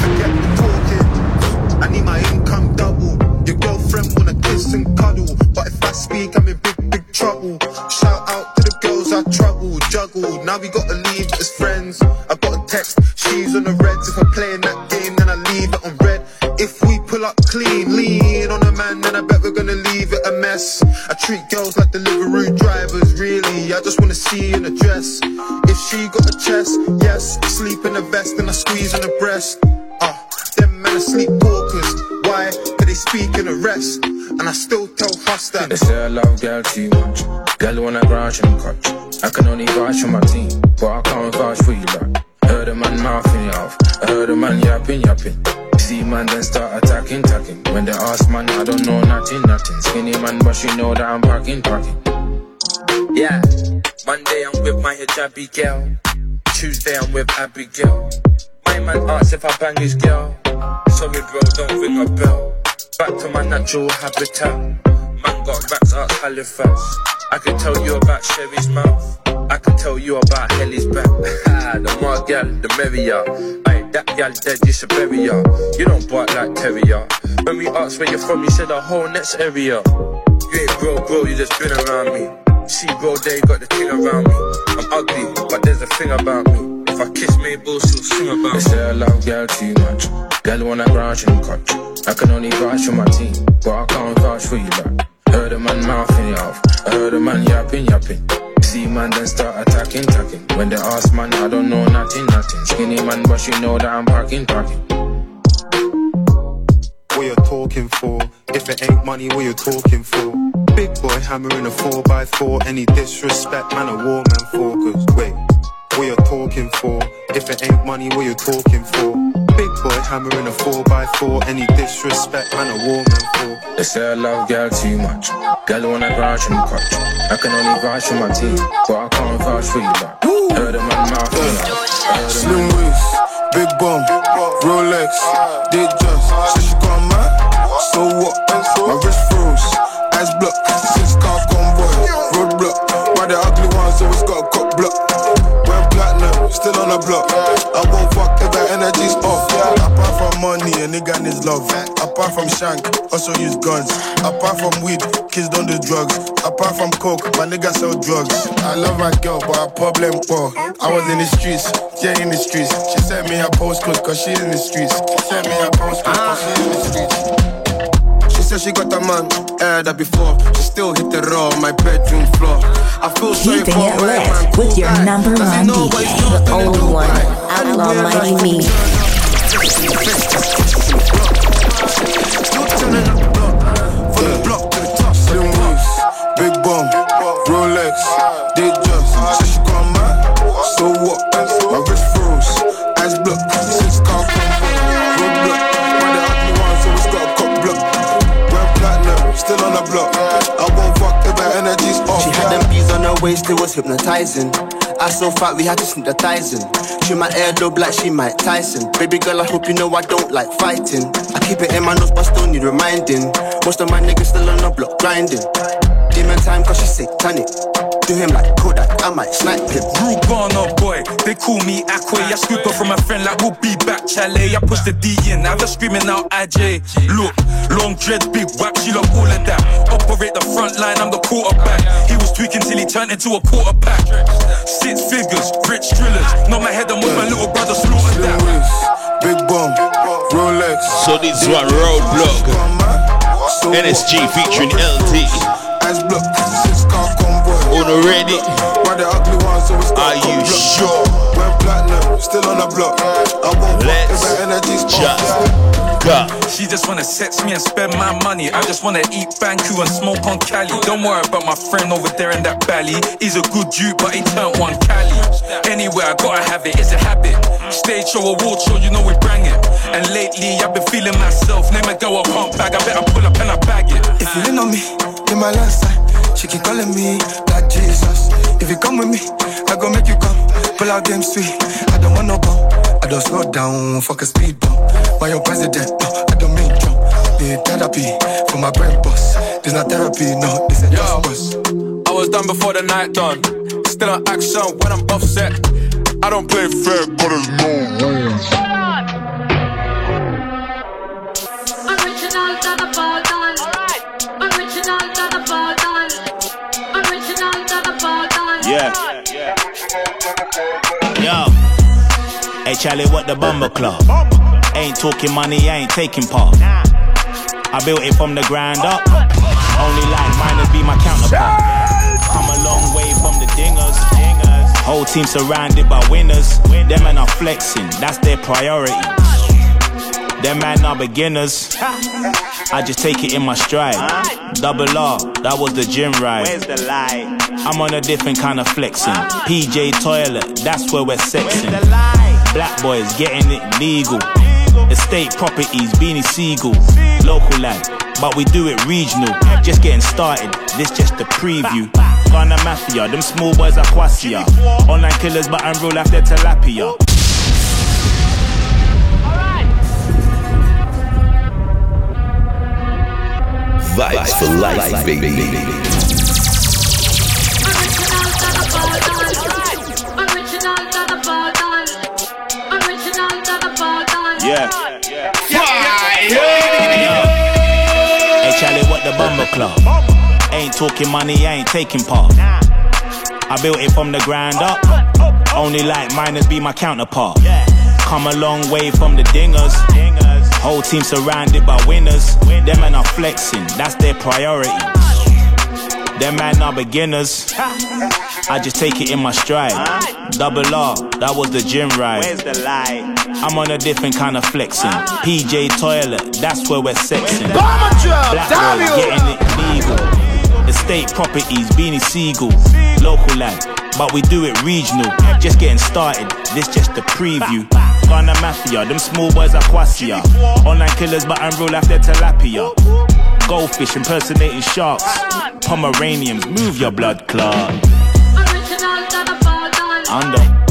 Forget the talking. I need my income double. Your girlfriend wanna kiss and cuddle, but if I speak, I'm in big, big trouble. Shout out to the girls I trouble, juggle. Now we gotta leave as friends. I got a text, she's on the reds. If I'm playing that game, then I leave it on red. If we pull up clean, lean on a man, then I bet we're gonna leave it a mess. I treat girls like delivery drivers, really. I just wanna see in a dress. If she got a chest, yes. Sleep in a vest and I squeeze on the breast. Ah, them men are sleep talkers. Why? Cause they speak in the rest. And I still tell us that. They say I love girl too much. Girl wanna crash and cut. I can only vouch for my team, but I can't vouch for you, like. Heard a man mouthing it off. I heard a man yapping, yapping. See man then start attacking, attacking. When they ask man, I don't know nothing, nothing. Skinny man, but she know that I'm packing, packing. Yeah. Monday I'm with my hijabi girl. Tuesday I'm with Abigail. My man asks if I bang his girl. Sorry bro, don't ring a bell. Back to my natural habitat. Man got racks out Halifax. I can tell you about Sherry's mouth. I can tell you about Helly's back. the more gal, the merrier. Aye, that gal dead, you should bury her. You don't bark like terrier. When we asked where you're from, you said the whole next area. You ain't bro, bro, you just been around me. See, bro, they got the thing around me. I'm ugly, but there's a thing about me. If I kiss Mabel, she'll sing about me. They say I love gal too much. Gal wanna crash and cut. I can only vouch for my team, but I can't vouch for you, like. Heard a man mouthing it off. I heard a man yapping, yapping. See man then start attacking, attacking. When they ask man, I don't know nothing, nothing. Skinny man, but you know that I'm parking, parking. What you talking for? If it ain't money, what you talking for? Big boy hammering a 4x4. Any disrespect, man, a war man for. focus. Wait, what you talking for? If it ain't money, what you talking for? Big boy hammering a 4x4. Any disrespect, man, a war man for. They say I love gal too much. Gal wanna crash and cut. I can only vouch for my team, but I can't vouch for you, like. Heard a man mouth, yeah. Slim waist, big bum, Rolex, did just. Said she got mad, so what? My wrist froze, eyes blocked. Six car convoy, roadblock. Why the ugly ones always got a cock block? Went platinum, still on the block. I won't fuck if the energy's off. Apart from money, a nigga needs love. Apart from shank, also use guns. Apart from weed, kids don't do drugs. Apart from coke, my nigga sell drugs. I love my girl, but her problem poor. I was in the streets, yeah, in the streets. She sent me her postcode, cause she's in the streets. She sent me her postcode, cause she's in the streets. She said she got a man, heard that before. She still hit the raw on my bedroom floor. I feel sorry for her, man. with your number one DJ, the only one, Outlaw Mighty Me. Slim waist, big bum, Rolex, did just. Said she got waist, it was hypnotizing. I so fat we had to in. She my earlobe like she Mike Tyson. Baby girl, I hope you know I don't like fighting. I keep it in my nose, but still need reminding. Most of my niggas still on the block grinding. Demon time, cause she satanic. Do him like Kodak, I might snipe him. Rubana boy, they call me Aquay. I scoop up from a friend like we'll be back, Chalet. I push the D in, have her screaming out IJ. Look, long dreads, big whack, she love all of that. Operate the front line, I'm the quarterback. He was tweaking till he turned into a quarterback. Six figures, rich drillers. Not my head, I'm with my little brother, slaughter that. Big bum, Rolex. So this one roadblock. NSG featuring LT. Eyes blocked, six car convoy. Ready? Why the ugly ones always got Are you block? sure? Went platinum, still on the block. I won't fuck if her energy's off. podcast. She just wanna sex me and spend my money. I just wanna eat banku and smoke on Cali. Don't worry about my friend over there in that valley. He's a good dude, but he turned one Cali. Anyway, I gotta have it, it's a habit. Stage show, award show, you know we bring it. And lately, I've been feeling myself. Name a girl a pump bag, I better pull up and I bag it. If you lean on me, in my left side, she keep calling me like Jesus. If you come with me, I go make you come. Pull out them sweet, I don't want no bump. I don't slow down, fuck a speed bump. Why your president? No, I don't mean jump. Need therapy for my brain boss. There's not therapy, no, this is just bus. I was done before the night done. Still on action when I'm offset. I don't play fair, but there's no rules. Done. Yeah. Yo. Hey Charlie, what the bumper club? Ain't talking money, ain't taking part. I built it from the ground up. Only like miners be my counterpart. Come a long way from the dingers. Whole team surrounded by winners. Them men are flexing, that's their priority. Them man are beginners. I just take it in my stride. Double R, that was the gym ride. Where's the light? I'm on a different kind of flexing. PJ toilet, that's where we're sexing. Black boys getting it legal. Estate properties, Beanie Siegel. Local lad, but we do it regional. Just getting started, this just the preview. Ghana Mafia, them small boys are quasia. Online killers, but I'm real after tilapia. Vibes for life, baby. Original to the. Original to the ball done. Original to the ball done. Yeah. Hey Charlie, what the bumper club? Ain't talking money, ain't taking part. I built it from the ground up. Only like miners be my counterpart. Come a long way from the dingers. Whole team surrounded by winners. Them men are flexing, that's their priority. Them man are beginners. I just take it in my stride. Double R, that was the gym ride. Where's the light? I'm on a different kind of flexing. PJ toilet, that's where we're sexing. Bomber drop, Black damn boys you. getting it legal. Estate properties, Beanie Siegel. Local lad, but we do it regional. Just getting started, this just the preview. Ghana Mafia, them small boys are quasia. Online killers, but I'm real after tilapia. Goldfish impersonating sharks. Pomeranians, move your blood clot. Original to the done. Under,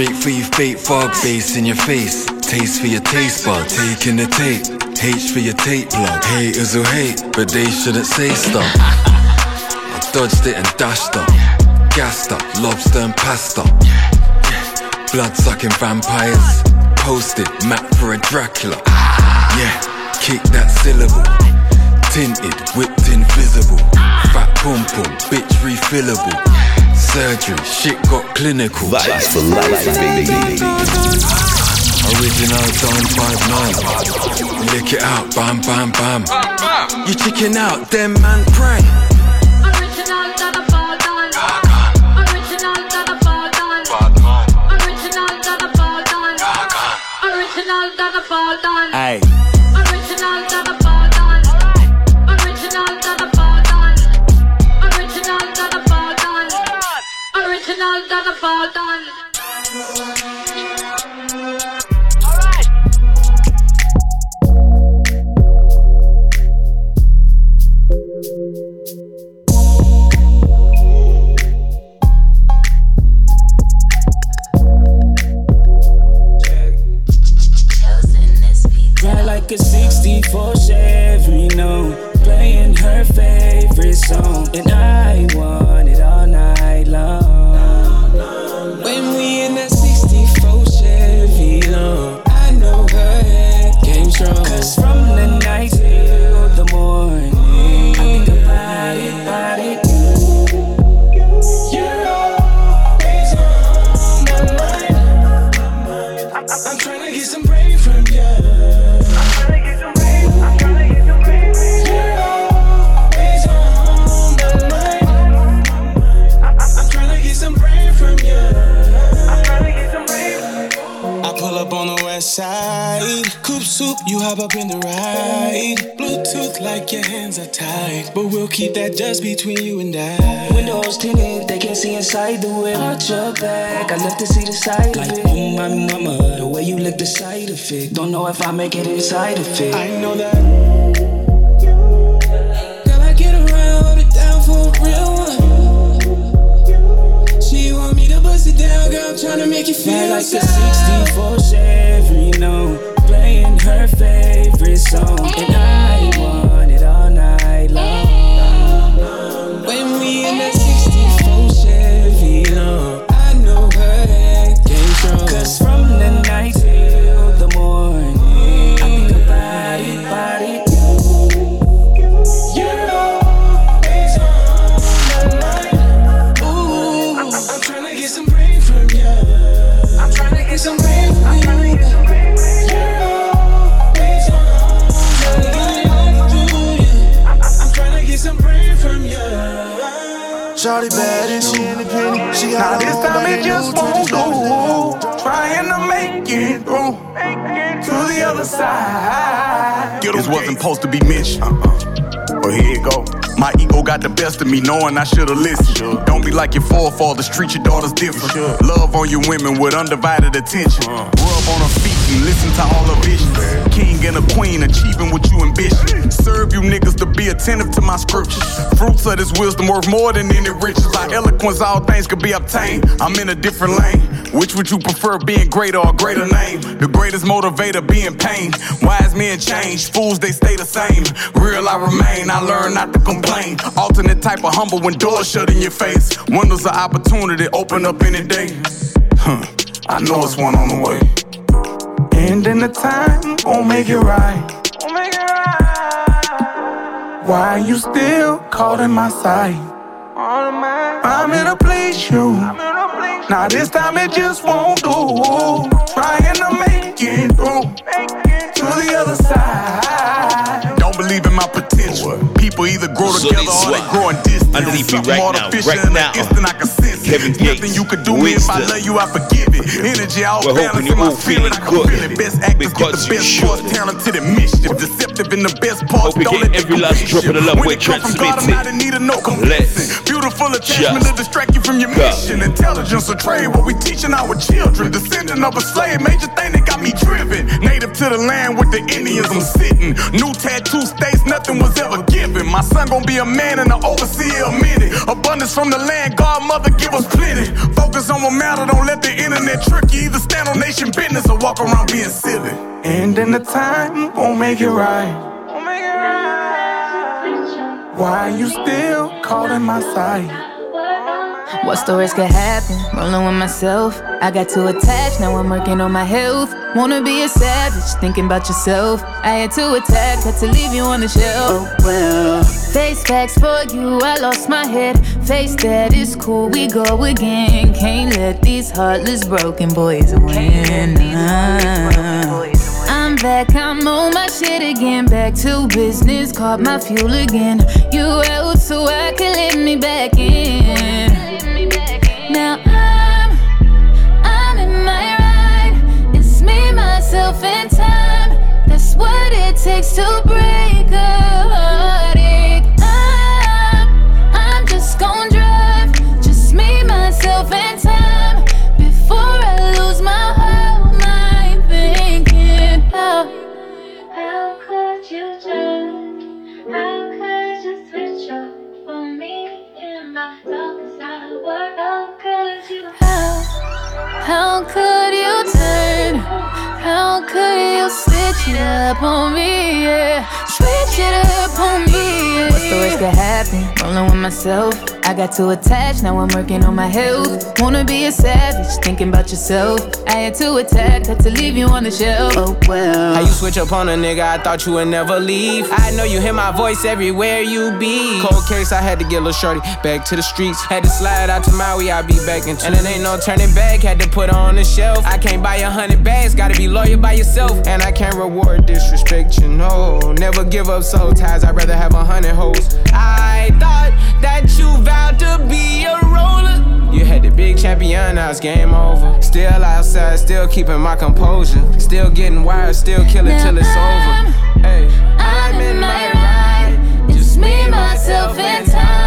straight for your fate, fog bass in your face. Taste for your taste bud, taking the tape. H for your tape plug. Haters who hate, but they shouldn't say stuff. I dodged it and dashed up. Gassed up, lobster and pasta. Blood sucking vampires. Posted, map for a Dracula. Yeah, kick that syllable. Tinted, whipped invisible. Fat pum pum, bitch refillable. Surgery, shit got clinical. Vibes for life, baby. Original Don 5 9 Lick it out, bam bam bam. You chicken out, them man prank hop up in the ride. Bluetooth like your hands are tied. But we'll keep that just between you and I. Windows tinted, they can't see inside the whip. Arch your back, I love to see the side like, of it. Oh my mama, the way you lick the side of it. Don't know if I make it inside of it. I know that. Girl, I get around, hold it down for a real one. She want me to bust it down, girl. I'm trying to make you feel like like a 64 Chevy, no. Playing her song. And Shawty bad and she independent. She Now this time it just won't do. Trying to make it through to the other side. This wasn't supposed to be mentioned. Uh-uh. But here it go. My ego got the best of me, knowing I should've listened. Don't be like your forefathers, treat your daughters different. Love on your women with undivided attention. Uh. Rub on her feet and listen to all her visions. King and a queen, achieving what you ambition. Serve you niggas to be attentive to my scriptures. Fruits of this wisdom worth more than any riches. By eloquence, all things could be obtained. I'm in a different lane. Which would you prefer, being greater or greater name? The greatest motivator being pain. Wise men change, fools they stay the same. Real I remain, I learn not to complain. Alternate type of humble when doors shut in your face. Windows of opportunity open up any day. Huh, I know it's one on the way. And in the time, won't make it right. Why you still caught in my sight? I'm in a place you. Now this time it just won't do. Trying to make it through to the other side. Don't believe in my potential. People either grow So together or they swap. grow in distance. Underneath me Something right now, right now. an instant I can sense Kevin it. Nothing you could do me if I love you, I forgive it. Energy out balance you in my feeling I can good. feel it. Best actors get the best parts, talented and mischief, deceptive in the best parts. You Don't let every last drop of the love When it come from God, I'm not in need of no convincing. Beautiful attachment to distract you from your mission. Intelligence or trade, what we teaching our children. Descendant of a slave, major thing that got me driven. Native to the land with the Indians, I'm sitting. New tattoo states, nothing was ever given. My son gon' be a man and an overseer a minute. Abundance from the land, God, mother, give us plenty. Focus on what matter, don't let the internet trick you. Either stand on nation business or walk around being silly. And in the time, won't make it right. Why you still in my sight? What stories could happen? Rolling with myself. I got too attached, now I'm working on my health. Wanna be a savage, thinking about yourself. I had to attack, had to leave you on the shelf. Oh well. Face facts for you, I lost my head. Face that is cool, we go again. Can't let these heartless broken boys win. I'm back, I'm on my shit again. Back to business, caught my fuel again. You out so I can let me back in. Now I'm, I'm in my ride. It's me, myself, and time. That's what it takes to break a how could you? How could you switch it up on me? Yeah, switch it up on me. Yeah. What's the worst could happen? Rolling with myself. I got too attached, now I'm working on my health. Wanna be a savage, thinking about yourself. I had to attack, had to leave you on the shelf. Oh well. How you switch up on a nigga? I thought you would never leave. I know you hear my voice everywhere you be. Cold case, I had to get a little shorty back to the streets. Had to slide out to Maui, I be back in. two. And it ain't no turning back, had to put her on the shelf. I can't buy a hundred bags, gotta be loyal by yourself. And I can't reward disrespect, you know. Never give up soul ties, I'd rather have a hundred hoes. I thought that you vowed to be a roller. You had the big champion done, now it's game over. Still outside, still keeping my composure. Still getting wired, still killing till it's over. Hey, I'm in my ride. Just me, myself, and time.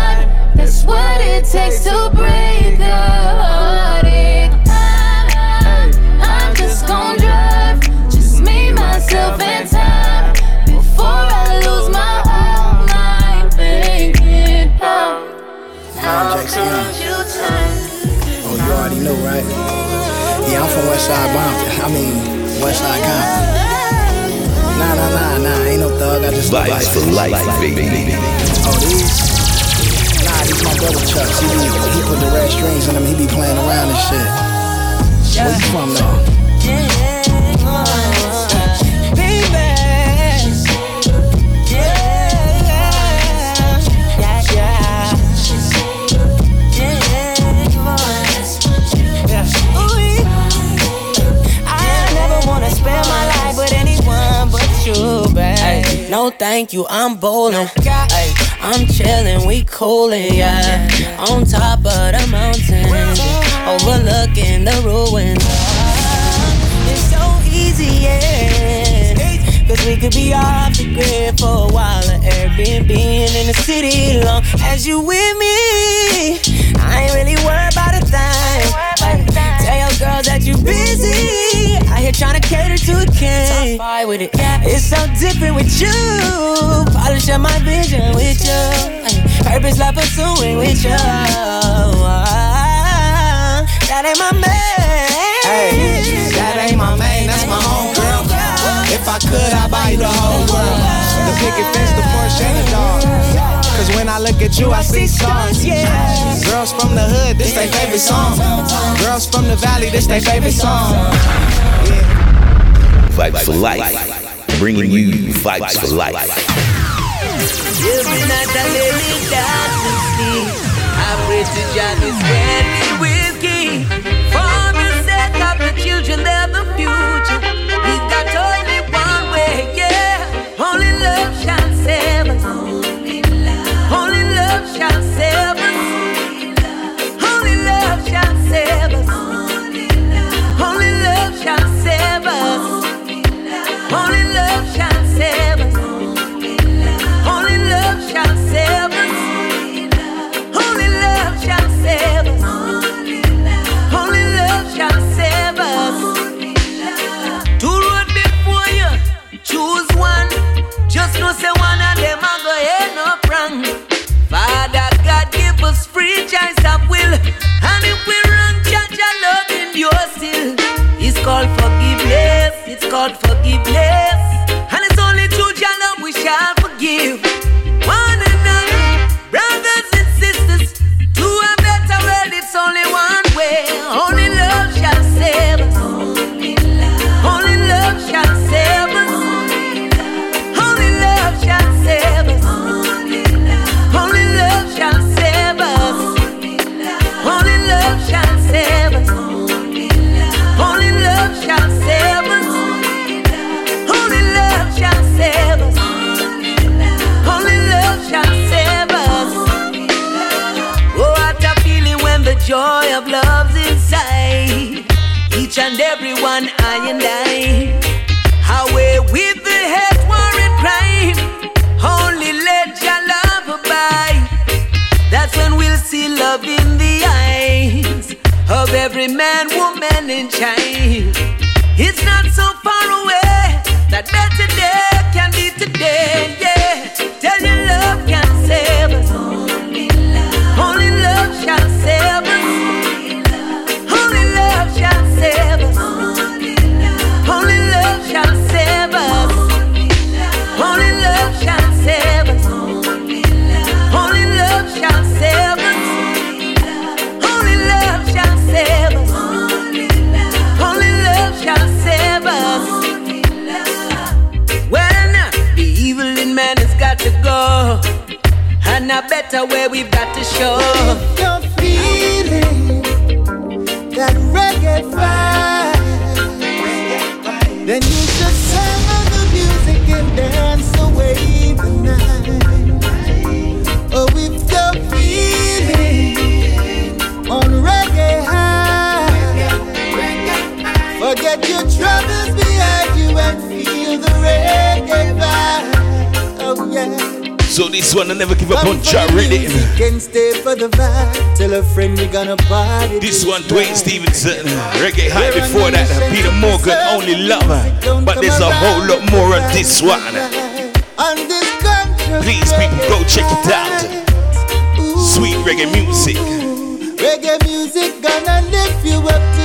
Thug. I just Vibes for life, baby. Oh, these? Nah, these my brother Chucks. He, be, he put the red strings in them. He be playing around and shit. Where you from, though? No, thank you, I'm bowling. Ay, I'm chilling, we coolin', yeah. On top of the mountain, overlooking the ruins. It's so easy, yeah. Cause we could be off the grid for a while. Or Airbnb in the city long as you with me. I ain't really worried about a thing. Tell your girls that you busy. I here trying to cater to a king. with it. It's so different with you. Polishing my vision with you. Purpose like pursuing with you. That ain't my man. Hey, that ain't my main, that's my home girl. If I could, I'd buy you the whole world. The picket fence, the Porsche, and the dog. Cause when I look at you, I see stars. Girls from the hood, this their favorite song. Girls from the valley, this their favorite song. Vibes for life. Bringing you vibes for life. Every night I lay me down to sleep. I pray to Jah this Only love shall save us. It's called forgiveness, Each and every one, I and I. Away with the hate, war, and crime. Only let your love abide. That's when we'll see love in the eyes of every man, woman, and child. It's not so far away that better day can be today. Yeah, one Dwayne Stevenson, reggae high before that. Peter Morgan, only lover. But there's a whole lot more on this one. Please people go check it out. Sweet reggae music. Reggae music gonna lift you up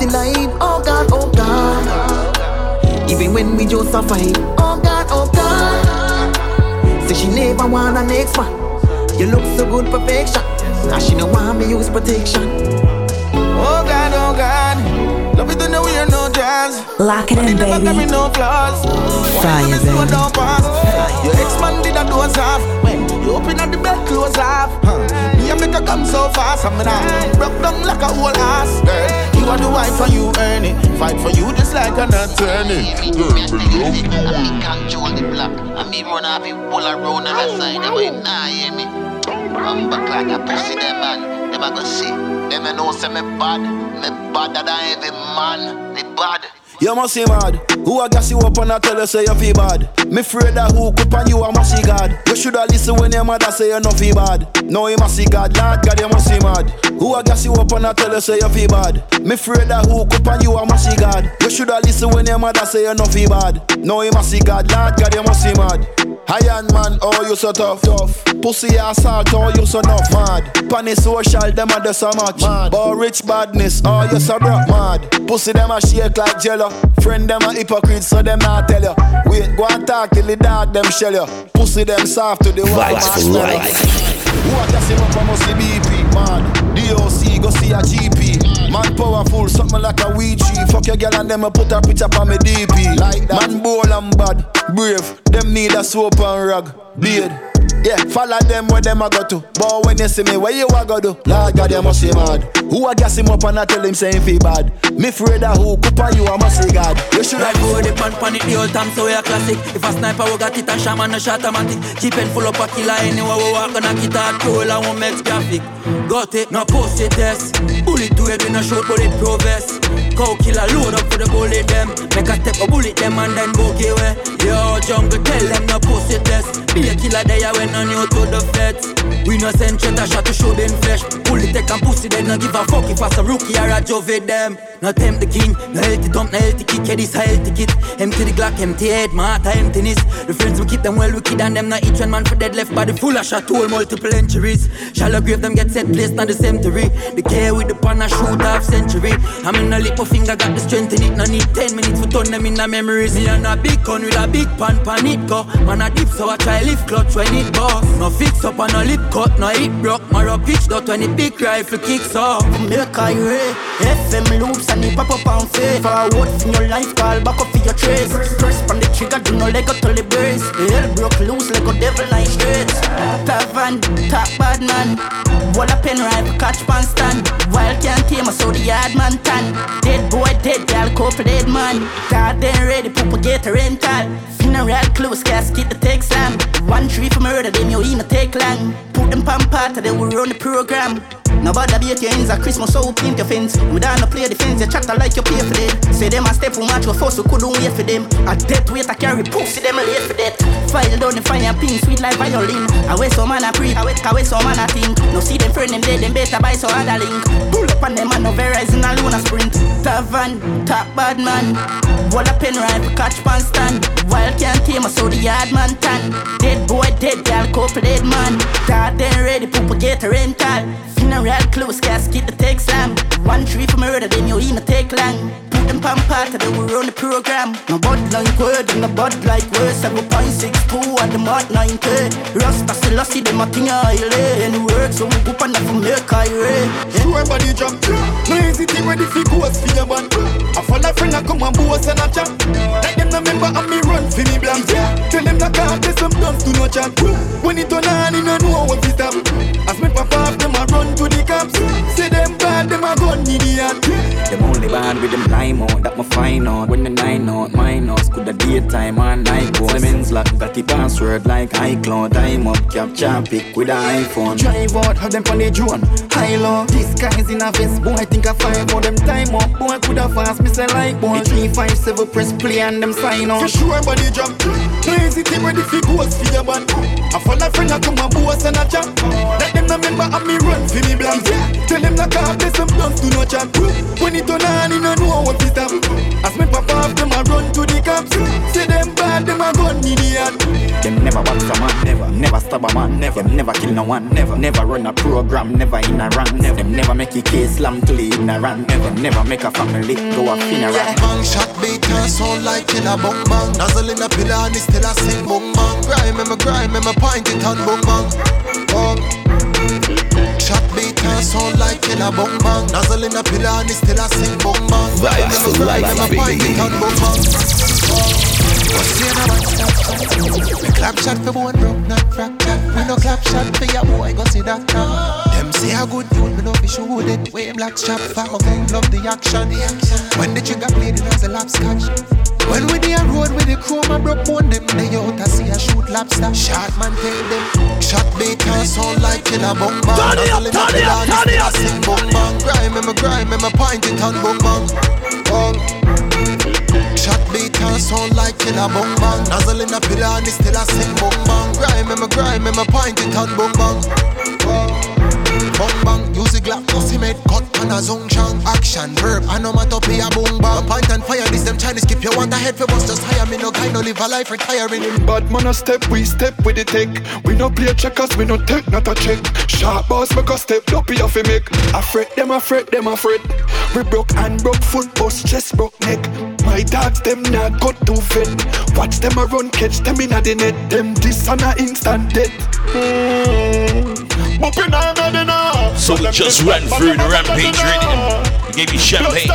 just lock off the light, oh God, oh God. Even when we just a fight, oh God, oh God. Say she never want an next one. You look so good, perfection. Now she no want me use protection. Oh God, oh God. Love it to know you're no jazz. Lock it in, Never got me baby. no flaws. Fire, When baby. don't pass. Your ex-man did a doze off. When you open up the bed, close off. Huh. And make her come so fast. I'm now broke down like a whole ass. Girl, you are the wife and you earn it. Fight for you just like an attorney. Girl, me love you. Control the block. I me run off it pull around on the side. But you nah hear me. Run back like a pussy, them man. Them a go see. Them a know say me bad. Me badder than every man. You must see mad. Who I gas you up and I tell you say you feel bad. Me afraid that who up on you I must see God. You shoulda listen when your mother say you no feel bad. No you must see God, Lord God you must see mad. Who I gas you up and I tell you say you feel bad. Me afraid that who up on you I must see God. You shoulda listen when your mother say you no feel bad. No you must see God, Lord God you must see mad. Iron man, oh you so tough, tough. Pussy assault, oh you so enough, mad. Panny social, them a just so much. Mad. But rich badness, oh you so broke, mad. Pussy them a shake like jello. Friend them a hypocrite, so them not tell you. Wait, go and talk till the dog them shell you. Pussy them soft to the Vibes man, for life. Who a gas him up, I must see BP, mad. DOC, go see a GP. Man powerful, something like a tree. Fuck your girl and them a put a picture on me DP. Like that. Man bold and bad, brave. Them need a soap and rag. Beard. Yeah, follow them where them a go to. But when you see me, where you a go do? Lord God, you must be mad. Who a gas him up and I tell him saying feel bad? Me afraid that who coop on you, I must God. You should Right go the pan pan it the old time so we a classic If a sniper we got it and shaman no shot a automatic Jeep and full up a killer anywhere we walk on a hard cool and we make graphic Got it, no post it test Bullet to head we no shoot bullet pro vest Cow killer load up for the bullet them. Make a step a bullet them and then go give way Yo jungle tell them no post test Be a killer there when on you to the feds. We no send shot a shot to show them flesh. Bullet take and pussy they no give a fuck if I some rookie or a jove them. No tempt the king, no healthy dump, no healthy kick Yeah this healthy kid Empty the Glock, empty head, my heart emptiness The friends we keep them well wicked and them not each one man for dead left body full of shot. Hole, multiple injuries Shallow grave them get set placed on the The care with the pan a shoot half century. I'm in a little finger got the strength in it No need 10 minutes to turn them in a memories. Me and a big gun with a big pan pan it go. Man a dip so I try lift clutch when it bust No fix up and no lip cut, no hit broke. Marrow pitch dot when the big rifle kicks off. Make I ray FM loops and it pop up on face Forward in your life, call back up for your trace. Press on the trigger, do no leg to the birds. Hell broke loose like a devil nine birds. Tavan, top bad man. Wall a pen rifle, catch pan stand. Wild can't tame us, so the yard man tan. Dead boy, dead gal, couple dead man. God then ready, propagate a rental. Funeral close, casket the take slam. One tree for murder, then you in a take long. Put them then we run the program. Nobody beat your ends at Christmas so we paint your fence. We don't play defense, you chatter like you pay for them. Say them a step for match, we force we couldn't wait for them. A death weight I carry pussy, them a late for that. File down the fire pin, sweet like violin. I wear some man a pre, I wait, I wear some man a think. No see them friend them dead, them better buy some other link. Pull up on them and no Verizon alone a sprint. Tavan, top bad man. Wall a pen rifle, catch pan stand. Wild can't tame us, so the yard man tan. Dead boy, dead gal, couple dead man. God then ready, propagate a rental. Funeral close, casket the take slam. One tree for murder, then you a take long. Put them pan part, then we run the program. No bud like word, and no bud like word. 7.62 at the mark 90. Rasta still see them a thing highly. And work, so we go on that from make I Sure body jump. No easy thing ready for ghost for your. I follow friend, I come and boss and a chat. Let them know member and me run for me blanks. Tell them that can't get some dance to no chat. When it turn on, you know what it stop. As me pop off, them a run to the cops. Say them bad, them a gun idiot. Them only bad with them lime on, that my fine on. When the nine out, mine out, could the daytime and night go. Clemens lock, got the password like iCloud. Time up, capture pick with the iPhone. Drive out, have them on the drone. High low, disguise in a vest. Boy, think I five for them time up. Boy, coulda fast, me say like boy. Three five seven press play and them sign on. For sure, body jump. Crazy team ready for ghost for your man. I follow a friend, I come and boss and a chat. Let them know member and me run for me blanks. Yeah. Tell them that can't play some dance to no chat. When it turn on, you know what it stop. As me pop off, them a run to the cops. Say them bad, them a gun idiot. Them never box a man, never, never stab a man, never, them never kill no one, never, never run a program, never in a rank, never, them never make a case slam till he ignorant, never, never make a family go up in a funeral. Yeah. Bang shot beat and sound like killer bong bang. Nozzle in a pillar and it still a sing bong bang. Grime, me grime, me point it and bong bang. Bong. Shot beat and sound like killer bong bang. Nozzle in a pillar and it still a sing bong bang. Vibes for life, baby. What's the other one? Me clap shot for one broke, not fracture. We no clap shot for your boy, go see that now. Them say a good dude, me no be shoot it. Way black strap for my gang, love the action. When the trigger played it as a lap scotch. When we a road with the crew, my broke bone them They out to see a shoot lobster Shot man tell them Shot beat and sound like killer bong bang Turn it up, turn it up, turn it up. Bong bang Grime, me grime, me point it and bong bang Bong Shot beat and sound like killer bong bang Nozzle in a it still a sing bong bang Grime, me grime, me point it and bong bang Bong Bong bang, use the Glock, pussy made cut on a chang Action, verb, onomatopoeia, boom bang Point and fire, this them Chinese keep you want a head for bust Just hire me, no guy, no live a life retiring Bad man a step, we step with the tech. We no play checkers, we no take not a check. Sharp boss make a step, don't be off make. I them, I them, I. We broke and broke foot, bust chest, broke neck. My dogs them not got to vet. Watch them a run, catch them in a the net. Them this on a instant death. Mm. The now. So we just ran through the rampage rhythm. We gave you champagne,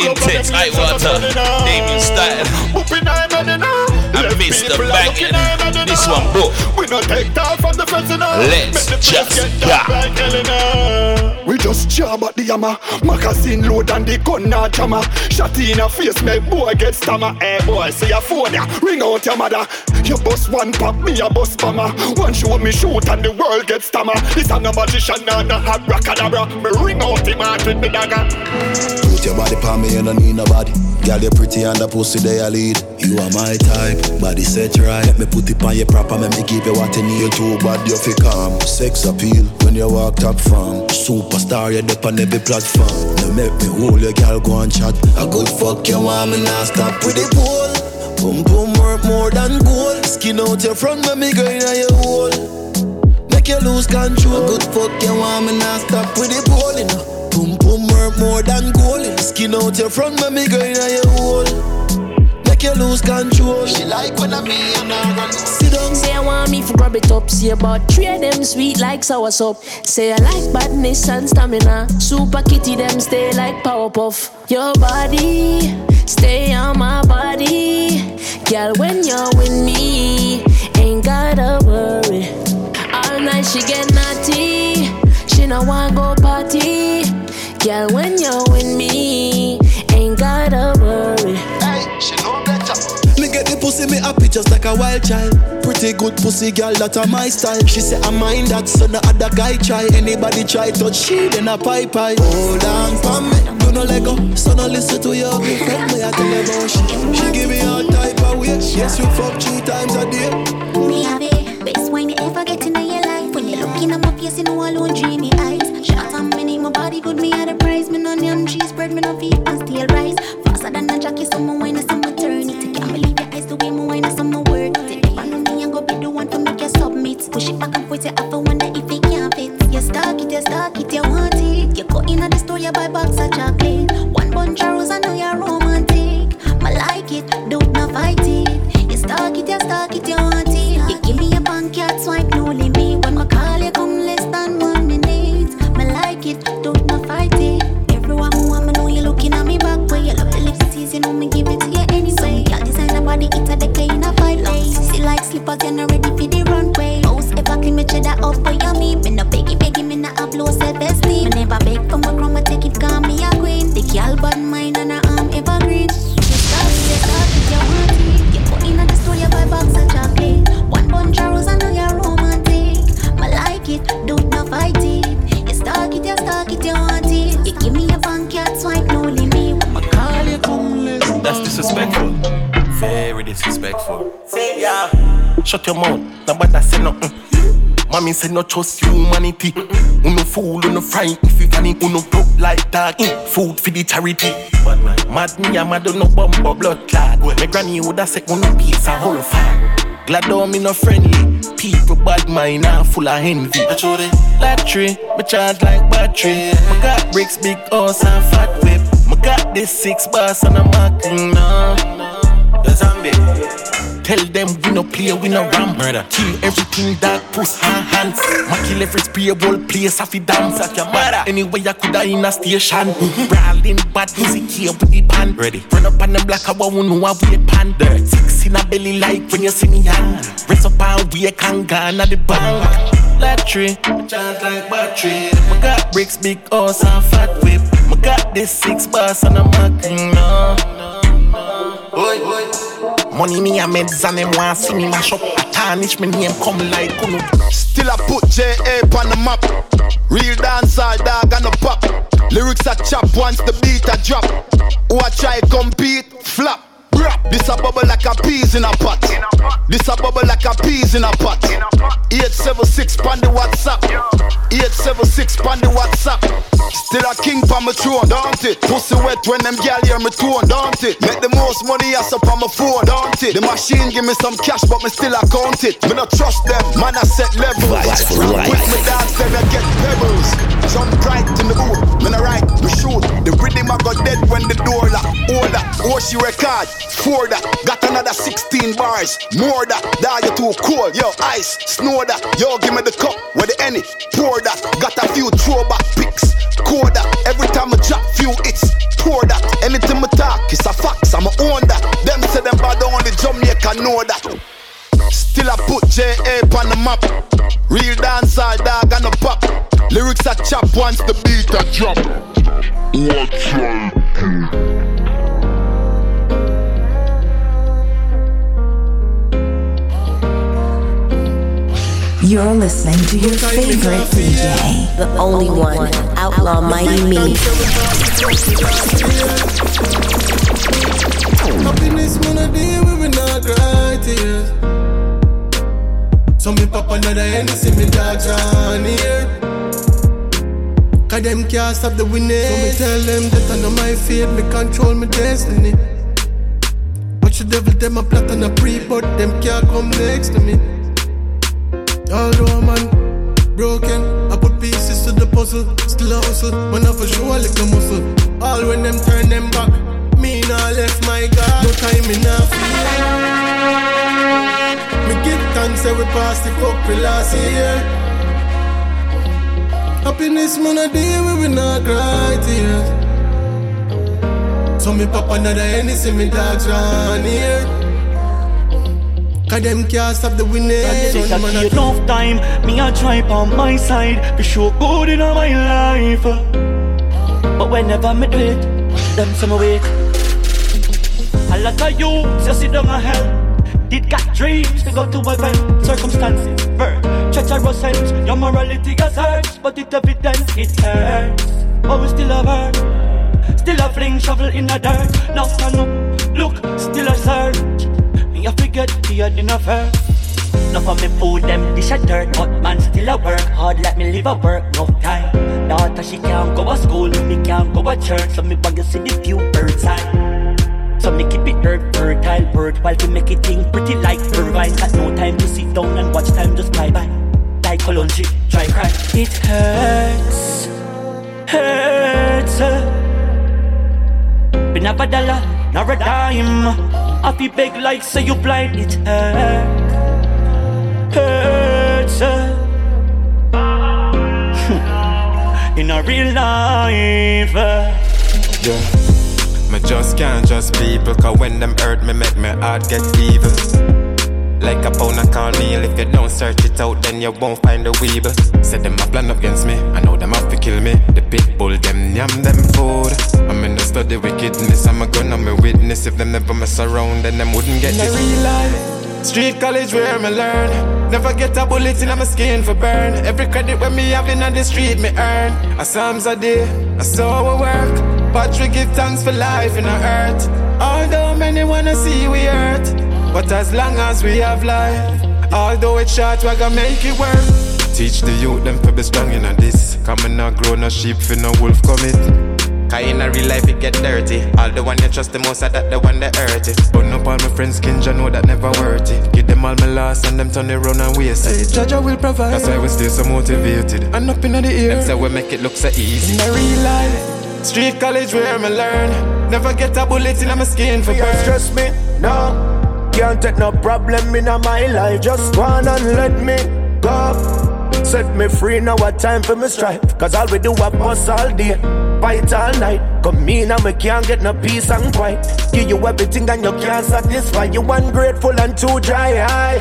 intense high water, Damien style, and Mr. Bangin. This one, bro. We no take that from the fence now. Let's just go. We just jam at the hammer. Magazine load and the gun not jammer. Shot in a face, make boy get stammer. Hey boy, see your phone ya. Ring out your mother. You bust one pop, me a bust bomber. One show me shoot and the world get stammer. This a no magician and a abracadabra. Me ring out him out with me dagger. Put your body pa me, you don't need nobody. Girl, you're pretty and the pussy they a lead. You are my type, body set right. Let me put it on you proper, let me give you what you need. You too bad, you feel calm. Sex appeal when you walk top from. Superstar, you up on every platform. You make me hold your girl, go and chat. A good fuck you want me not stop with the pole. Boom boom work more than gold. Skin out your front, let me go in your hole. Make you lose control. A good fuck you want me not stop with the pole, you know. Boom boom work more than gold. Skin out your front, let me go in your hole. Make you lose control. She like when I me and I run. Sit down. Say I want me for grab it up. See about three of them sweet like sour soup. Say I like badness and stamina. Super kitty them stay like power puff. Your body stay on my body. Girl, when you're with me, ain't gotta worry. All night she get naughty, she no want go party. Girl, when you're pussy, me happy just like a wild child. Pretty good pussy girl, that a my style. She say I mind that, so no other guy try. Anybody try touch she, then a pie pie. Hold on for me, do no let go. So no listen to your girlfriend, me I tell you about she. She give me all type of way. Yes, we fuck three times a day. Me have it, best wine you ever get in your life. When you looking at my face, you know alone dreamy eyes. Shot on me, my body good, me had a prize. Me no yam cheese bread, me no feet and steel rice. Faster than a jockey, some wine and some turn it. Can't believe your eyes the way my wine and some work. Take it on me and go be the one to make you submit. Push it back and forth, you have to wonder if it can fit. You stuck it, you stuck it, you want it. You go in at the store, you buy box of chocolate. One bunch of rose, I know you're romantic. I like it, don't not fight it. You stuck it, you stuck it, you want it. No trust humanity. Uno fool, uno fright if you funny. Uno broke like dog. Mm. Food for the charity. But man, mad me, I'm mad no bumper blood clad. My granny woulda said uno piece a whole fire. Glad on me no friendly. People bad mind and full of envy. Lottery, me charge like battery. Me got bricks, big house and fat whip. Me got this six bars and I'm acting now. The zombie. Tell them we no play, we no ram murder. Kill everything that push her hands. Ma kill every spray whole place off it dance at your mother. Anyway, I coulda in a station. Brawling bad music here with the band. Ready. Run up on them black, I want know how we pan. Dirt. Six in a belly like when you see me hand. Rest up and we can go at the bank. Lottery, charge like battery. Me got bricks, big house and fat whip. My got this six bars and I'm acting now. Oi, oi. Money me a meds and them want see me mash up. I tarnish me name come like Kunu. Still I put J.A. on the map. Real dancehall dog and a pop. Lyrics a chop once the beat a drop. Who I try compete, flop. Rap. This a bubble like a peas in a pot. This a bubble like a peas in a pot. 876 pan the WhatsApp. 876 pan the WhatsApp. Still a king pa my throne, don't it? Pussy wet when them gal hear me tone, don't it? Make the most money ass up on my phone, don't it? The machine give me some cash, but me still account it. Me not trust them, man I set levels. With me dance, then I get pebbles. Jump right in the booth, me I right, me shoot. The rhythm I got dead when the door lock. Order, oh she record, for that. Got another 16 bars, more that. Die you too cold, yo ice, snow that. Yo give me the cup, where the any, pour that. Got a few throwback pics, core that. Every time I drop few hits, pour that. Anything I talk, it's a fax, I'ma own that. Them say them bad on the Jamaica know that. Still I put J.A. on the map. Real dancehall dog and a pop. Lyrics a chop once the beat a drop. What's right? You're listening to your favorite DJ, the only one, Outlaw Mighty Me. Happiness man a day we will not cry tears. So me pop another Hennessy, me dogs on here. Cause them can't stop the winning. So me tell them that I know my fate, me control my destiny. Watch the devil, them a plot and a pre, but them can't come next to me. Although man broken, I put pieces to the puzzle. Still a hustle, man I for sure lick the muscle. All when them turn them back, me nah left my God. No time enough. Me give thanks every past the fuck we last year. Happiness man a day we will not cry tears. So me pop another Hennessy, me dogs round here. Cause them can't stop the winning. Take a enough time, me a try on my side. For sure good in all my life. But whenever me do it, them some awake. A lot of you just sit down a hell. Did got dreams to go to heaven. Circumstances, birth, treacherous sense. Your morality has hurts, but it evidence it hurts. But we still have her. Still a fling shovel in the dirt. Now stand up, look, still a search. Me a forget the dinner first. Enough of me food, them dish a dirt But man still a work hard, let me live a work No time, daughter she can't go to school Me can't go to church, so me to see the few birds eye So me keep it dirt, fertile, worthwhile To make it think pretty like Irvine Got no time to sit down and watch time just fly by Like Colonji, try cry It hurts, hurts uh. Been a dollar, nor a dime I feel beg like say you blind, it hurts hurts uh. in a real life. Uh. Yeah, just can't just people, cause when them hurt me, make my heart get evil. Like a pound of cornmeal, if you don't search it out, then you won't find the weevil. Said them a plan up against me, I know them have to kill me. The pit bull, them yam them food. I'm in the study wickedness, I'm a gun, I'm a witness. If them never mess around, then them wouldn't get in this. real life. Street college where me learn. Never get a bullet in my skin for burn. Every credit when me have, having on the street me earn. A psalms a day, a saw we work. But we give thanks for life in the earth. Although many wanna see we hurt, but as long as we have life, although it's short, we're gonna make it work. Teach the youth them to be strong in this. Coming not grow no sheep for no wolf commit. Cause in a real life it get dirty. All the one you trust the most are that the one that hurt it. But no all my friends can you know that never worth it. Give them all my loss and them turn it round and waste it. Hey, Jaja will provide. That's why we stay so motivated. And up in the ear. Them say we make it look so easy. In a real life. Street college where me learn. Never get a bullet in my skin for burn. Stress me, no. Can't take no problem in my life. Just go on and let me go. Set me free, now what time for me strife. Cause all we do is bust all day, fight all night. Come in and me can't get no peace and quiet. Give you everything and you can't satisfy. You ungrateful and too dry.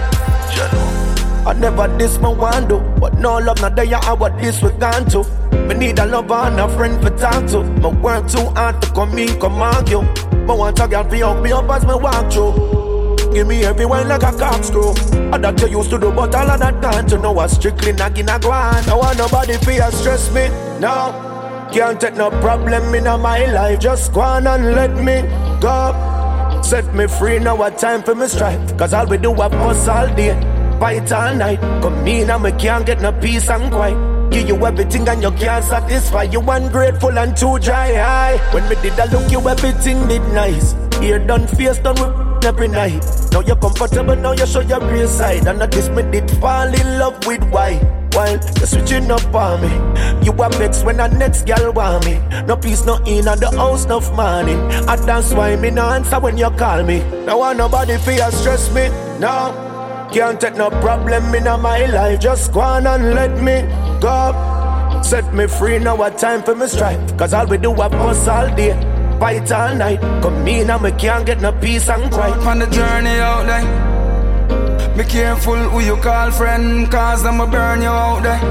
I never this my want but no love not there. I what this we gone to. Me need a lover and a friend for talk to. Me work too hard to come in, come argue. But want a girl for help me up as me walk through. Give me everywhere like a corkscrew. I that you used to do, but all of that time to know what's strictly nagging a guan. I want nobody fear stress me. No. Can't take no problem in my life. Just go on and let me go. Set me free now, what time for me strife. Cause all we do is bust all day, fight all night. Come in and me can't get no peace and quiet. Give you everything and you can't satisfy. You ungrateful and too dry. High. When me did I look you, everything did nice. Ear done, face done with every night. Now you're comfortable, now you show your real side. And at this me did fall in love with why. While you're switching up on me, you are vexed when the next girl want me. No peace, no in at the house, no money. And that's why me no answer when you call me. Now want nobody fear stress me. No. Can't take no problem in my life. Just go on and let me go. Set me free now, what time for me strife. Cause all we do is bust all day, fight all night. Come in and me can't get no peace and quiet. On the journey out there. Be careful who you call friend, cause I'ma burn you out there.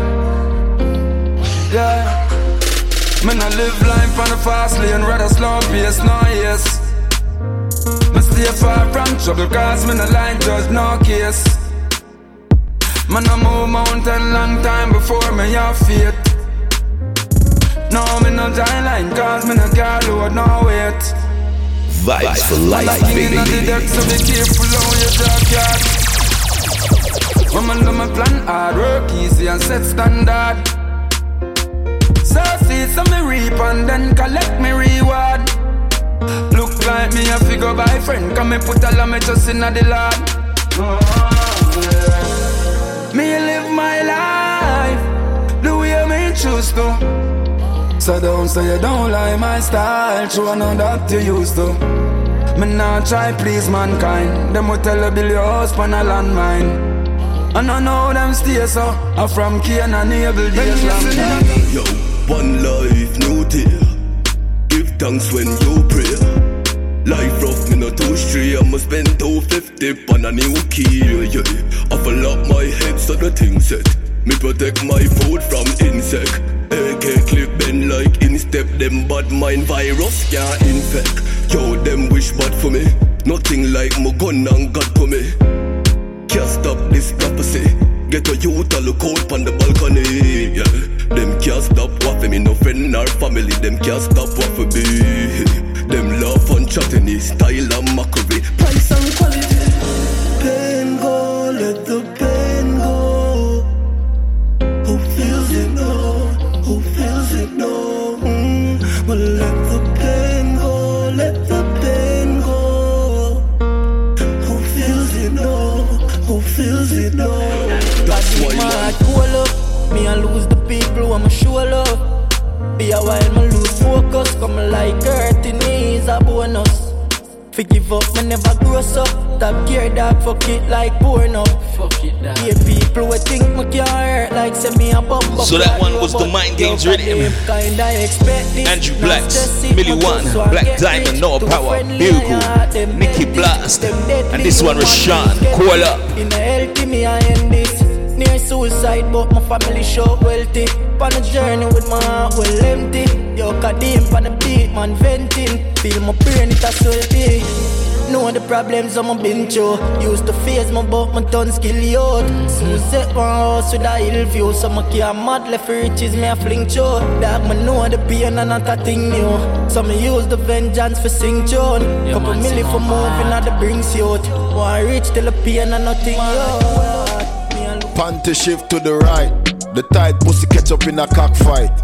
Yeah. Me not live life on the fast lane, rather slow pace, no yes. Stay far from trouble cause me no like judge no case. Man I move mountain long time before me have faith. No me no die line cause me no car load no weight. Vibes for life, baby. the deck, so be careful how you drop yard Woman do my plan hard work easy and set standard. So see so me reap and then collect me reward like me a figure by friend. Come me put all of me just in the Lord Me live my life The way me choose to. So don't say you don't like my style. True I know that you used to. Me not try please mankind. Them will tell you build your house on a landmine. And I know them stay so. I'm from Cain and Abel days long time Yo, one life, no tear Give thanks when you pray Life rough, me no too stray I'ma spend 250 clip on a new key, yeah. I fill up my head so the thing set. Me protect my food from insect. AK clip bend like instep. Them bad mind virus can't infect. Yo, them wish bad for me. Nothing like my gun and God for me. Can't stop this prophecy. Get a youth to look out on the balcony. Yeah. Them can't stop what me no friend or family. Them can't stop what for me. Them love chatting style and mockery. Price and quality. Pain go, let the pain go. Who feels it know? Who feels it know? Mm. Well, let the pain go, let the pain go. Who feels it know? Who feels it know? That's why heart cool up. Me I lose the people who I'ma show love. Be a while me lose focus. Come like earth knees a bonus. Forgive up, me never grow up. Top gear dog, fuck it like porn up. Fuck it dog. Yeah, people would think me can't hurt like send me a bump So that one was the Mind Games rhythm. Kinda expect this. Andrew Blacks, Millie One, Black Diamond, Noah Power, Bugle, Nicky Blast, and this one Rashawn, Koala. In a healthy me I end this. Near suicide, but my family show wealthy. On a journey with my heart well empty. Yo, Kadim on the beat, man venting. Feel my brain it a sweaty. Know the problems I'm been through. Used to face my but my done skill out. So set my house with a hill view. So my care mad left for riches me a fling through. Dog me know the pain and not a thing new. So me use the vengeance for sing tune. Couple million for moving at the brings youth. Why reach till the pain and nothing yo. Panty shift to the right. The tight pussy catch up in a cockfight.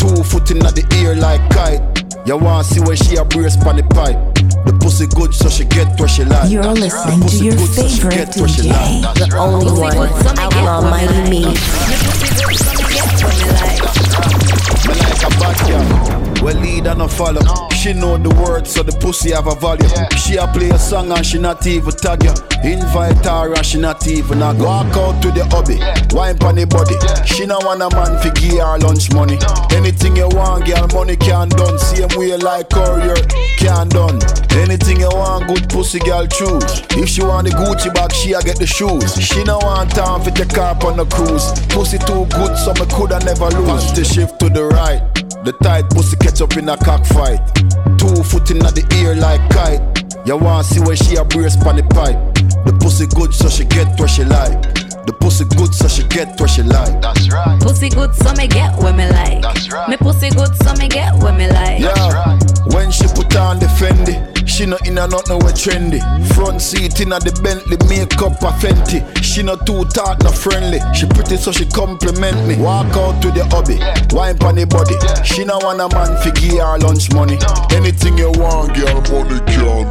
Two foot in the ear like kite. You want see where she a brace pon the pipe. The pussy good so she get where she like. You're listening to your good, so she favorite get where she DJ, like. the only one, Outlaw Mighty Me. Me like a bad girl. Well, lead and no follow. She know the words, so the pussy have a value. She a play a song and she not even tag you. Invite her and she not even a go. Walk out to the hobby, wine pon the body. She no want a man fi give her lunch money. Anything you want, girl, money can done. Same way like courier can done. Anything you want, good pussy girl choose. If she want the Gucci bag, she a get the shoes. She no want time fi take her on the cruise. Pussy too good, so me coulda never lose. Pass the shift to the right. The tight pussy catch up in a cockfight. Two foot in the ear like kite. You want to see where she a brace pon the pipe. The pussy good so she get where she like. The pussy good so she get where she like. That's right. Pussy good, so me get what me like. That's right. Me pussy good, so me get what me like. Yeah. right When she put on the Fendi, she not in a nothing we trendy. Front seat in a the Bentley, makeup a Fenty. She not too tight, not friendly. She pretty so she compliment me. Walk out to the hobby, wine pon the body. She not want a man fi give her lunch money. Anything you want, girl, money can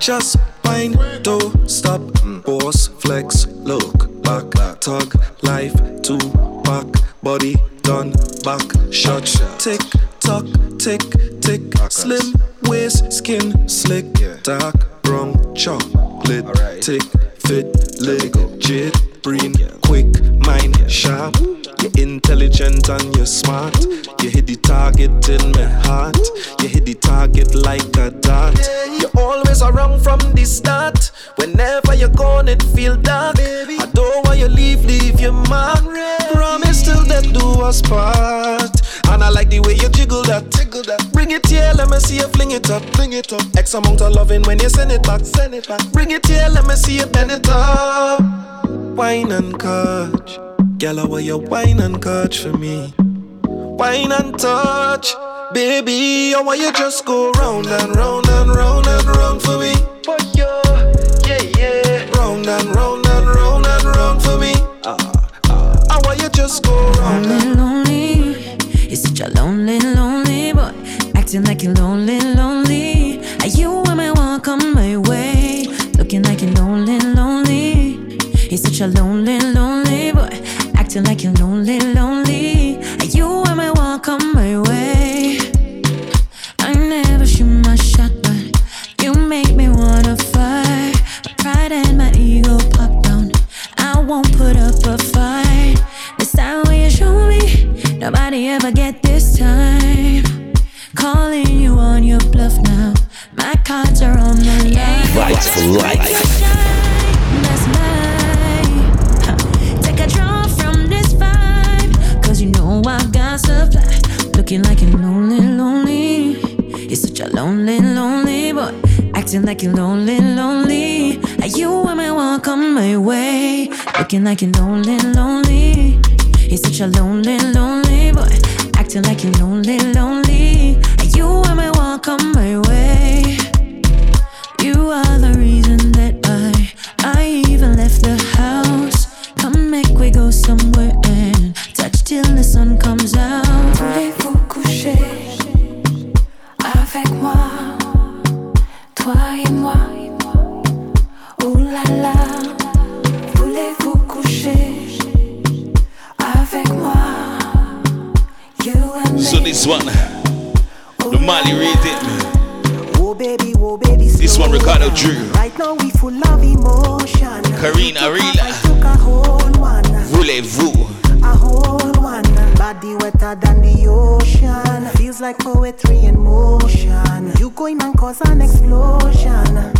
Just wine, don't stop, boss, flex, look back, tug, life, two back, body done, back, shot, tick, tock, tick, tick, slim waist, skin slick, dark brown chocolate, tick, fit, legit, brain, quick, mind, sharp. You're intelligent and you're smart. You hit the target in my heart. You hit the target like a dart. You're always around from the start. Whenever you're gone, it feel dark. I don't want you leave, leave your mark. Promise till death do us part. And I like the way you jiggle that. Jiggle that. Bring it here, let me see you fling it up. Fling it up. X amount of loving when you send it back. Send it back. Bring it here, let me see you bend it up. Wine and catch. Girl, I want you wine and catch for me. Wine and touch. Baby, I want you just go round and round and round and round for me. For you, yeah, yeah. Round and round and round and round for me. Ah, ah, I want you just go round and lonely. You're such a lonely, lonely boy. Acting like you're lonely, lonely. Are you am I welcome my way? Looking like you're lonely, lonely. You're such a lonely, lonely boy. Acting like you're lonely, lonely. You am I welcome my way? I never shoot my shot, but you make me wanna fight. My pride and my ego pop down. I won't put up a fight. This time when you show me, nobody ever get this time. Calling you on your bluff now. My cards are on the line. Vibes for life. Know I got supply. Looking like you're lonely, lonely. You're such a lonely, lonely boy. Acting like you're lonely, lonely. Are you women won't come my way? Looking like you're lonely, lonely. You're such a lonely, lonely boy. Acting like you're lonely, lonely. Are you women won't come my way? You are the reason that I I even left the house. Come make we go somewhere touch till the sun comes out. Voulez-vous coucher avec moi, toi et moi? Ooh la la, voulez-vous coucher avec moi? You and me. So this one, the Mali rhythm. Oh baby, oh baby, This one Ricardo Drew, right now we full of emotion. Karina Arila, voulez-vous? A whole one. Body wetter than the ocean. Feels like poetry in motion. You going and cause an explosion,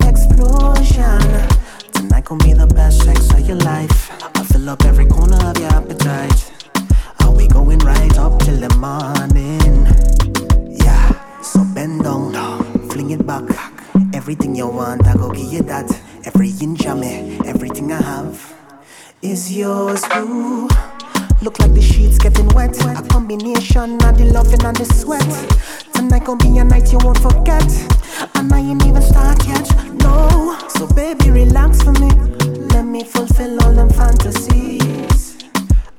explosion. Tonight gon' be the best sex of your life. I fill up every corner of your appetite. Are we going right up till the morning? Yeah, so bend down, fling it back. Everything you want, I go give you that. Every inch of me, everything I have is yours. Ooh, look like the sheets getting wet. A combination of the loving and the sweat. Tonight gon' be a night you won't forget. And I ain't even start yet, no. So baby, relax for me. Let me fulfill all them fantasies.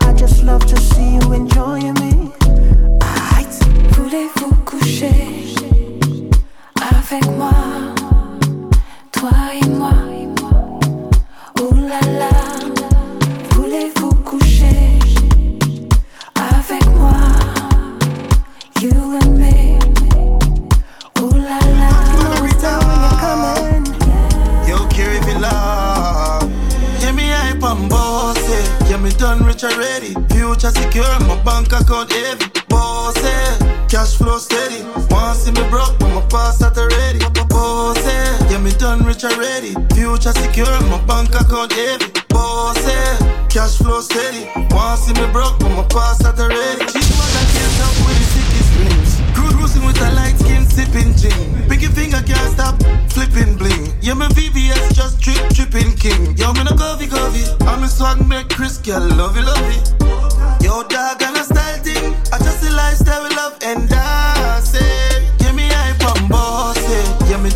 I just love to see you enjoying me. Voulez-vous coucher avec moi, toi et moi? Ooh la la, bank account eh, heavy. Bossy, eh. cash flow steady. Want see me broke, but my past that already. Bossy, eh. yeah, me done rich already. Future secure, my bank account heavy. Bossy, cash flow steady. Want see me broke, but my past that already. She's one that can't up with the sickest dreams. Cruising with a light skin, sipping gin. Pinky finger can't stop flipping bling. Yeah, my VVS just trip, tripping king. Yo, me no covey covey. I'm a swag make Chris girl love it, love. Yo, dog and a style thing. I just a lifestyle we love and that's it.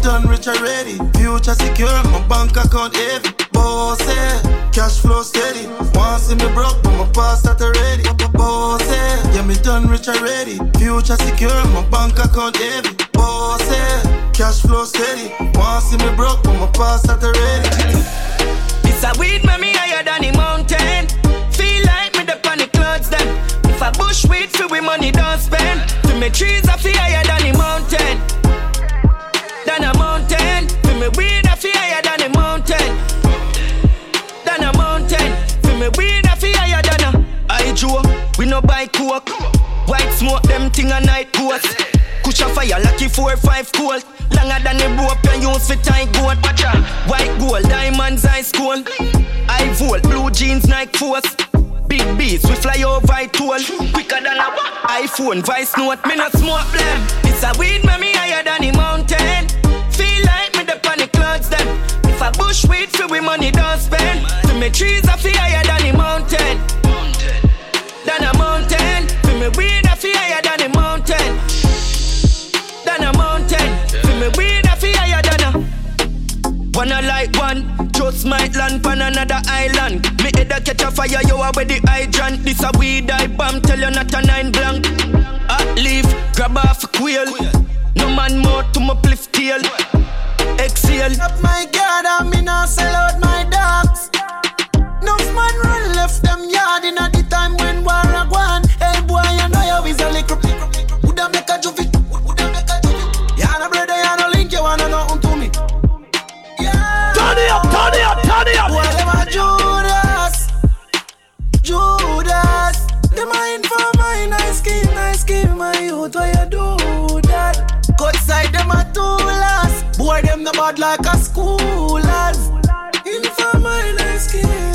Done rich already. Future secure, my bank account heavy. Bossy, eh, cash flow steady. Want see me broke, but my past that already. Bossy, eh, yeah, me done rich already. Future secure, my bank account heavy. Bossy, eh, cash flow steady. Want see me broke, but my past that already. It's a weed, mommy, higher than the mountain. Feel like me the panic clouds then. If a bush weed for we money don't spend. To me trees I feel higher than the mountain. Than a mountain. For me weed I feel higher than the mountain. Than a mountain. For me weed I feel higher than a. I Joe, we no buy coke. White smoke them thing a night ghost. Kush a fire lucky four five cold. Longer than the rope you use for tie goat. White gold, diamonds high school. I volt, blue jeans, Nike force. Big beats, we fly over it toll. Quicker than a iPhone, vice note, me not smoke blem. It's a weed, me higher than the mountain. Feel like me the panic clouds then. If a bush weed for we money don't spend. To me trees I feel higher than the mountain. Than a mountain. For me weed I feel higher just might land on another island. Me head a catch a fire, you are with the hydrant. This a weed I bomb, tell you not a nine blank. Hot leaf, grab off a quail. No man more to my pliff tail. Exhale. Up my guard, I me not sell out my dogs. No man run left them yard in at youth. Why you do that? Cut side them a too last. Boy, them the bad like a schoolers. In for my nice Why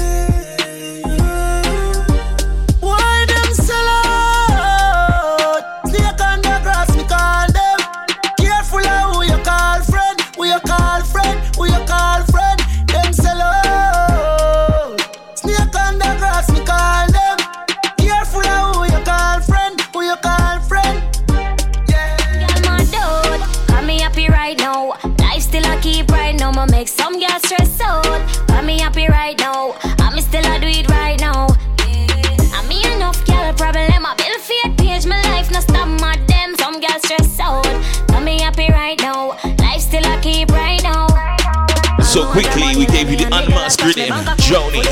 quickly, we gave you the unmasked rhythm. Joni,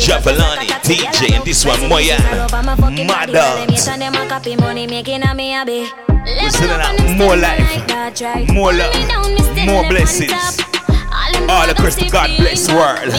Javalani, DJ, and this one, Moya. Mad dogs. We're sending out more life, more love, more blessings. All across the God bless world.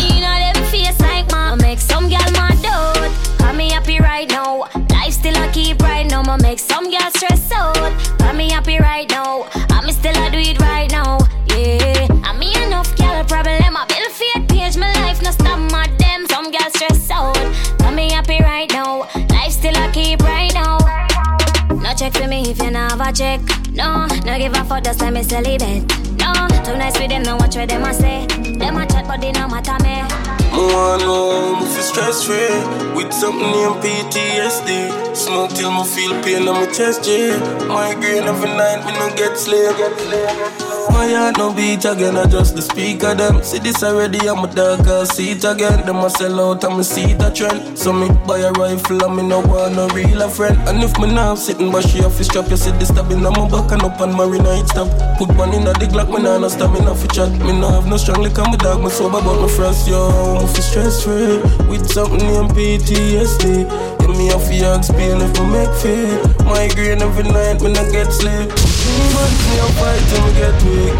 Check. No, no give a fuck, just let me celibate. No, too nice with them, no watch what them a say. Them a chat, but they no matter me. Wanna know oh, if you stress free With something named PTSD Smoke till me feel pain on my chest, yeah Migraine every night, me no get sleep. get sleep My heart no beat again, I just the speaker. Them See this already, I'm a I'll see it again. Them a sell out, I'm a see the trend. So me buy a rifle, me no want no real a friend. And if me now sitting, but she off his strap You see this stabbing on my back and up on my night stop Put one in a the Glock, me nah no stamina for chat. Me no have no strong liquor, me dog, me sober but me frost, yo. Fi stress free with something named PTSD. Give me off your pain if I make fear. Migraine every night when I get sleep. Months me I fight me get weak.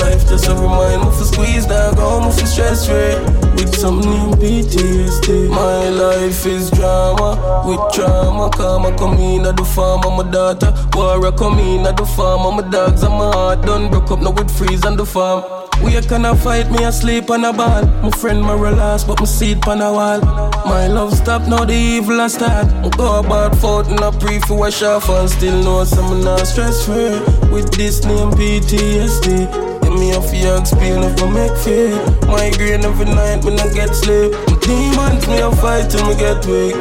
Life just a reminder for squeeze down, go for stress free with something named PTSD. My life is drama with trauma. Karma come in at the farm, I'm daughter. War come in at the farm, I'm dogs, I'm a heart done broke up now with freeze on the farm. We a kinda fight, me asleep on a ball. My friend my relax, but my seat on a wall. My love stop, now the evil a start. I go about fault and I pray for wash off and still know some not stress free with this name PTSD. Get me off your pain if I make fear. Migraine every night when I get sleep. Demons me a fight till me get weak.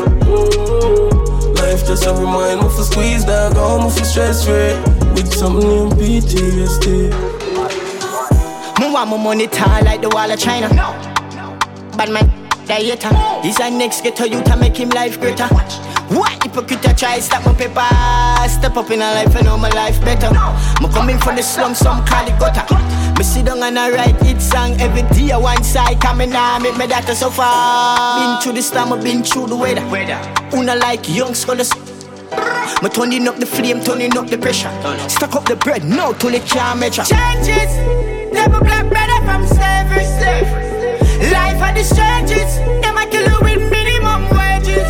Life just a reminder for squeeze down, go oh, home for stress free with something named PTSD. Me want my money tall like the wall of China. No, Bad man, dieter. He's our next ghetto youth to make him life greater. What hypocrite I try stop my paper Step up in a life and know my life better no. Me coming from the slum, some call it gutter Me sit down and I write it song every day one side Coming now make me daughter so far Been through the storm, I've been through the weather Una like young scholars me turning up the flame, turning up the pressure. Stack up the bread, no till it can't measure. Changes, never black better from slavery. Life at the changes, them a kill you with minimum wages.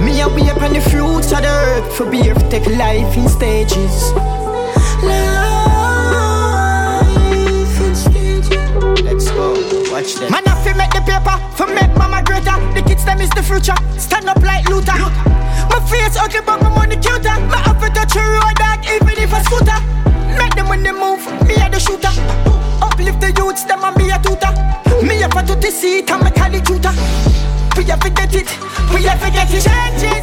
Me a wake on the fruits of the earth for beer take life in stages. Life Watch them. Man, I feel make the paper for make mama greater. The kids them is the future. Stand up like Luther. My face ugly, but my money cuter. My outfit touch a road dog, even if I scooter. Make them when they move, me a the shooter. Uplift the youths, them and me a tutor. Me a to the seat, I'm a cali tutor. We have to get it, we have to get it. Changes.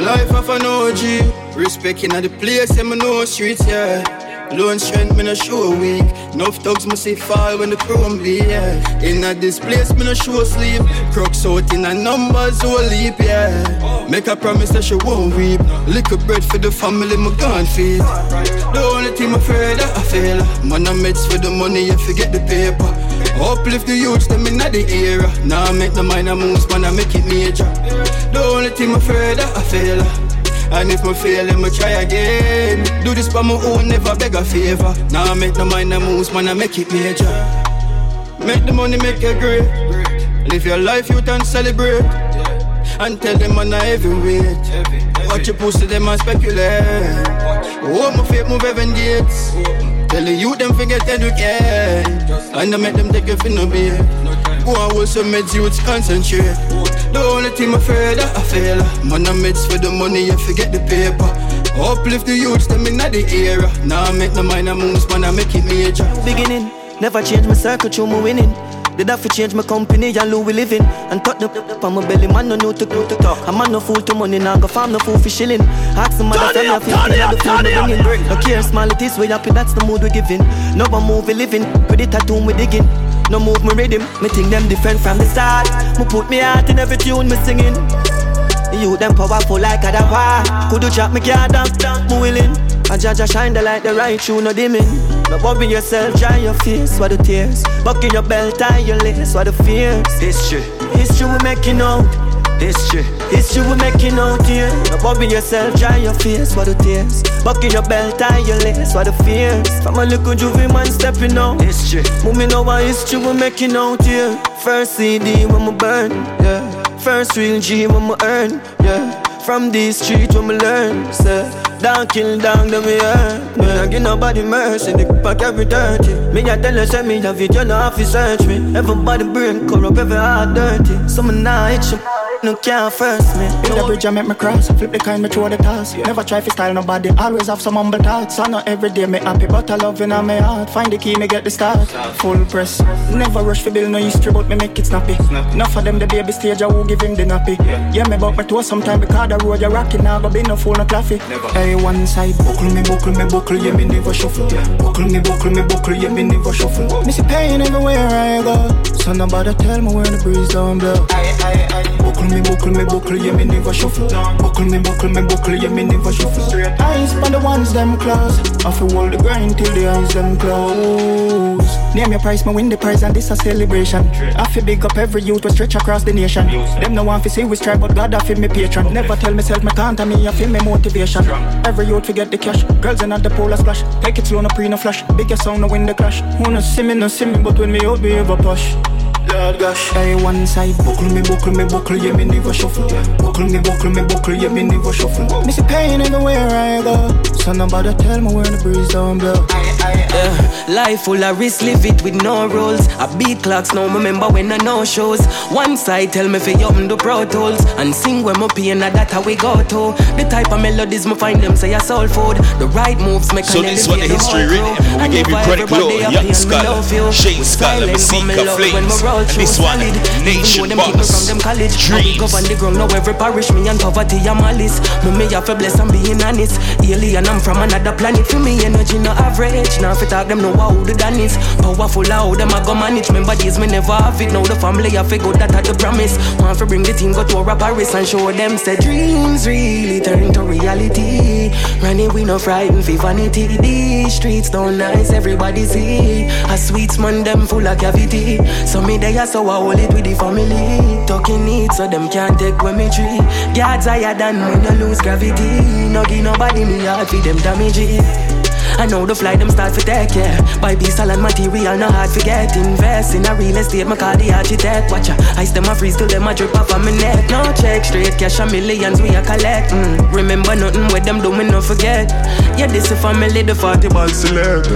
Life of an OG, respect in the place, and me know streets, yeah. Lone strength, me no show weak. Enough thugs me see fall when the bleed, yeah. In a place, me no show sleep. Crooks out in a numbers who leap, yeah. Make a promise that she won't weep. Lick a bread for the family, me gon' feed. The only thing I'm afraid that I fail. Man, I meds for the money, you forget the paper. Uplift the youths, them in the era. Now I make the minor moves, man, I make it major. The only thing I'm afraid that I fail. And if me fail, let me try again. Do this by my own, never beg a favor. Now I make the mind that moves, man, I make it major. Make the money, make it great. Live your life, you can celebrate. And tell them man I heavyweight. Watch your pussy, them and speculate. Oh, my faith move heaven gates. Tell the youth them forget educate. And I make them take it for no beer. Go and hold some meds, concentrate. The only thing I'm afraid that I fail. Uh, man, I meds for the money, you forget the paper. Uplift the youths, them in the era. Now I make the minor moves, man, I make it major. Beginning, never change my circle, through my winning. Did have to change my company and Louis living And cut the up on my belly, man no new to go to talk A man no fool to money, now go farm no fool for shilling Ask the mother, tell me if you feel the food me bringing No care, small it is, we happy, that's the mood we giving No one move we living, with the tattoo we digging No move me rhythm, me think them different from the start Me put me heart in every tune me singing You them powerful like a Could you drop me card down, me willing I judge shine the light, the right through no dimming. No bobby yourself, dry your face, what the tears. Bucking your belt, tie your lace, what the fears. History, history we making out. History, history we making out here. Bobby yourself, dry your face, what the tears. Bucking your belt, tie your lace, what the fears. From a little juvie man stepping out. History, moving over history we making out here. First CD when we burn, yeah. First real G when we earn, yeah. From these streets when we learn, say. Down, kill down, them me hurt Me not give nobody mercy, the back every dirty Me a tell you, say me it, you know have to search me Everybody brain corrupt, every heart dirty Some now you no can't first me. Build a bridge and make me cross. Flip the kind me throw the toss. Never try to style nobody. Always have some humble thoughts. I know every day me happy, but I love in my heart. Find the key, me get the start. Full press. Never rush for build no history, but me make it snappy. snappy. Enough of them the baby stage, I will give him the nappy. Yeah, yeah me but me toe sometime because the road you rocking now, but be no fool no claffy. Hey, one side buckle me, buckle me, buckle, yeah me never shuffle. Buckle me, buckle me, buckle, yeah me never shuffle. Me see pain everywhere I go. So nobody tell me where the breeze don't blow. Aye, aye, aye. Buckle me, buckle me, buckle, yeah, me never shuffle. Buckle me, buckle me, buckle, yeah, me never shuffle. Eyes on the ones them close. I feel hold the grind till the eyes them close. Name your price, me win the prize, and this a celebration. I feel big up every youth we stretch across the nation. Them no want to see we strive, but God I feel me patron. Never tell myself me can't, and me I feel me motivation. Every youth forget the cash. Girls in at the polar splash. Take it slow, no pre no flash. Biggest sound, no win the clash. No see me, no see me, but when me out, we ever push. Lord gosh. Hey, one side, buckle me, buckle me, buckle, yeah, me never shuffle. Buckle me, buckle me, buckle, yeah, me never shuffle. Me see pain everywhere I go. So nobody tell me where the breeze don't blow. Yeah, life full of risk, live it with no rules. I beat clocks, now remember when I no shows. One side tell me fi up the pro tools and sing when my pain, and that how we go to. The type of melodies me find them say a soul food. The right moves make So this one the history written. We gave you credit, Lord, Young Scholar, Shane Scholar, Masika Flames. And this one, Nation Boss, Dreams. I Govern the ground, now every parish, me and poverty, I'm malice. Me me have to bless and being honest. Alien, I'm from another planet. For me, energy no average. Now if talk them know how the done is. Powerful, how them I go manage. Remember days me never have it. Now the family I figure that I the promise. Want to bring the team go to a Paris and show them say dreams really turn to reality. Running we no frightened for vanity. These streets don't nice, everybody see. A sweet man them full of cavity. So me they are so I hold it with the family. Talking it so them can't take when me tree. God's higher than when you lose gravity. No give nobody me hard for them damage it. I know the fly them start for take care. Buy piece and material, no hard to get. Invest in a real estate, my call the architect. Watch ya, ice them a freeze till them a drip off of my neck. No check, straight cash a millions we a collect. Mm. Remember nothing with them do me no forget. Yeah, this a family, the 40 ball select.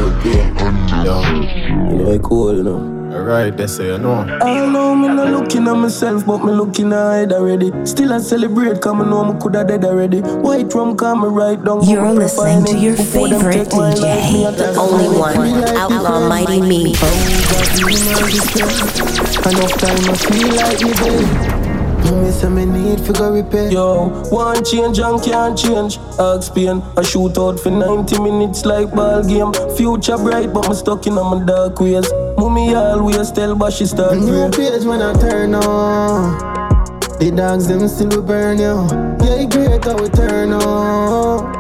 Know, cool, know. Alright, that's say you know. I know me not looking at myself, but me looking ahead already. Still I celebrate, cause me know me coulda dead already. White rum come me right down. You're listening to your favorite DJ, the only one, Outlaw Mighty Me. Enough time I feel like me dead. Me say me need fi go repair. Yo, one change and can't change. Ask pain, I shoot out for 90 minutes like ball game. Future bright, but me stuck in my dark ways. Mummy always tell but she start New page when I turn on. The dogs them still will burn you. Yeah, great how we turn on.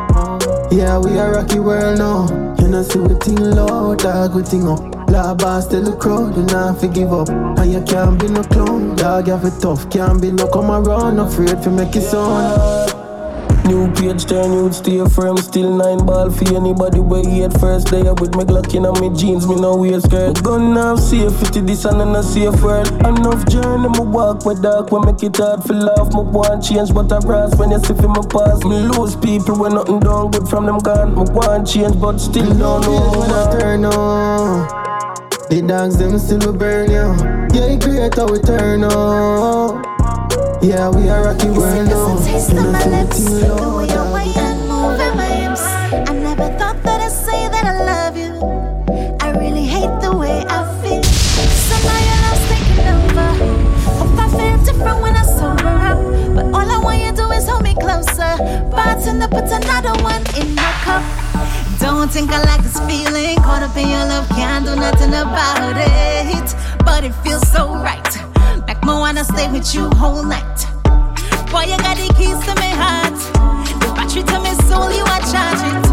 Yeah, we a rocky world now. You know see we ting low, dog we ting up. La boss tell the crowd, you not fi give up. And you can't be no clown, dog you have it tough. Can't be no come around, afraid fi make it sound. New page turn youth stay firm Still nine ball for anybody way hate first. Day up with me Glock in me jeans, me no wear skirt. Gun now safety, this and in a safe world. Enough journey, me walk with dark We make it hard for laugh, me want change But I rise when you see for my past Me lose people when nothing done good from them gone. Me want change but still don't know. When I turn no. The dogs them still will burn you. Yeah, he how we turn up. Yeah, we are rocky world now. Taste of my lips, the way you wait and move in my hips. I never thought that I'd say that I love you. I really hate the way I feel. Somehow your love's taking over. Hope I feel different when I sober up. But all I want you to do is hold me closer. Bartender, put another one in my cup. Don't think I like this feeling. Caught up in your love, can't do nothing about it. But it feels so right. Me wanna stay with you whole night. Boy, you got the keys to my heart. The battery to my soul, you are charge it.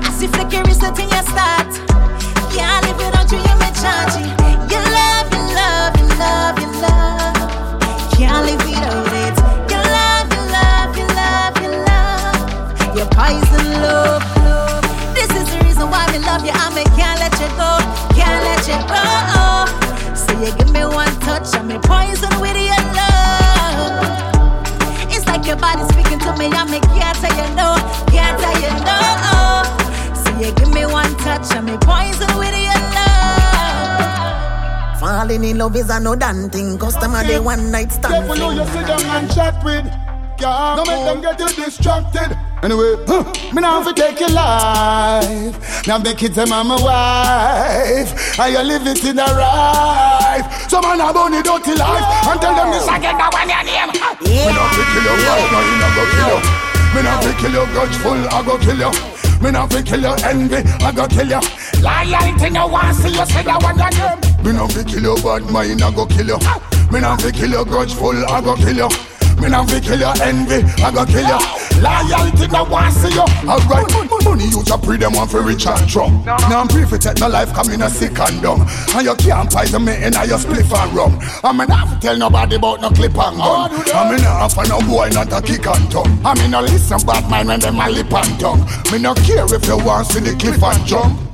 I see flicker in your start. Can't live without you, you may charge it. Your love, your love, your love, your love. Can't live without it. Your love, your love, your love, your love. Your poison love. This is the reason why we love you. I can't let you go, can't let you go. So you give me one touch, I'm in poison with your love. It's like your body speaking to me, I me can't tell you no, can't tell you no. So you give me one touch, I'm in poison with your love. Falling in love is another thing. Customer day one night stand. Careful who you sit down and chat with. Can't no make them get you distracted. Anyway, huh, me now fi take your life. Now make it them my wife. And you live it in a right. Some man a bunny dirty life. And tell them this again, that one your name. Me not fi kill your wife, no you not go kill you. Me not fi kill your grudgeful, I go kill you. Me not fi kill your envy, I go kill you. Loyalty, no one see you say that one your name. Me not fi kill your bad mind, I go kill you. Me not fi kill your grudgeful, I go kill you. Me not fi kill your envy, I go kill you. Loyalty, no one see you. Alright, money you to pre them one for rich and drunk. Now I'm pre for take no life come in a sick and dumb. And you can't poison me in a your spliff and rum. I me not fi tell nobody about no clip and gun. I me not for no boy not a kick and tongue. I me no listen bad mind when them a lip and tongue. Me no care if you want see the cliff and jump.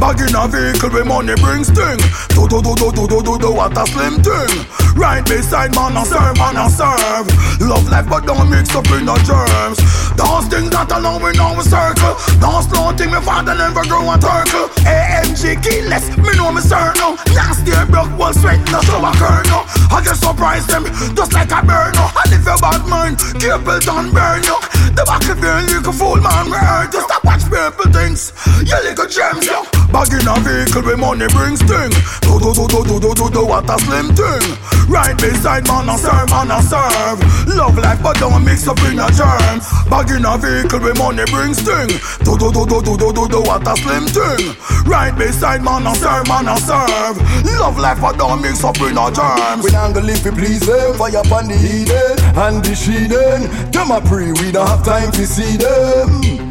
Bag in a vehicle with money brings thing. Do do do do do do do do what a slim thing. Right beside man and serve man and serve. Love life but don't mix up in no germs. Those things that alone we know we circle. Those slow thing me father never grow a turtle. AMG keyless, me know me certain. Nasty broke wall sweat no show a kernel. I just surprise them just like a burner. And if you bad mind, people don't burn you. The back of your little fool man we hurt you. Stop watch people things. You little gems yo. Bag in a vehicle with money brings thing. Do do do do do do do do what a slim thing. Right beside man and serve man and serve. Love life but don't mix up in a germs. Bag in a vehicle with money brings thing. Do do do do do do do do what a slim thing. Right beside man and serve man and serve. Love life but don't mix up in a germs. We don't live to please them. Fire upon the heathen and the sheathen. Them a pray, we don't have time to see them.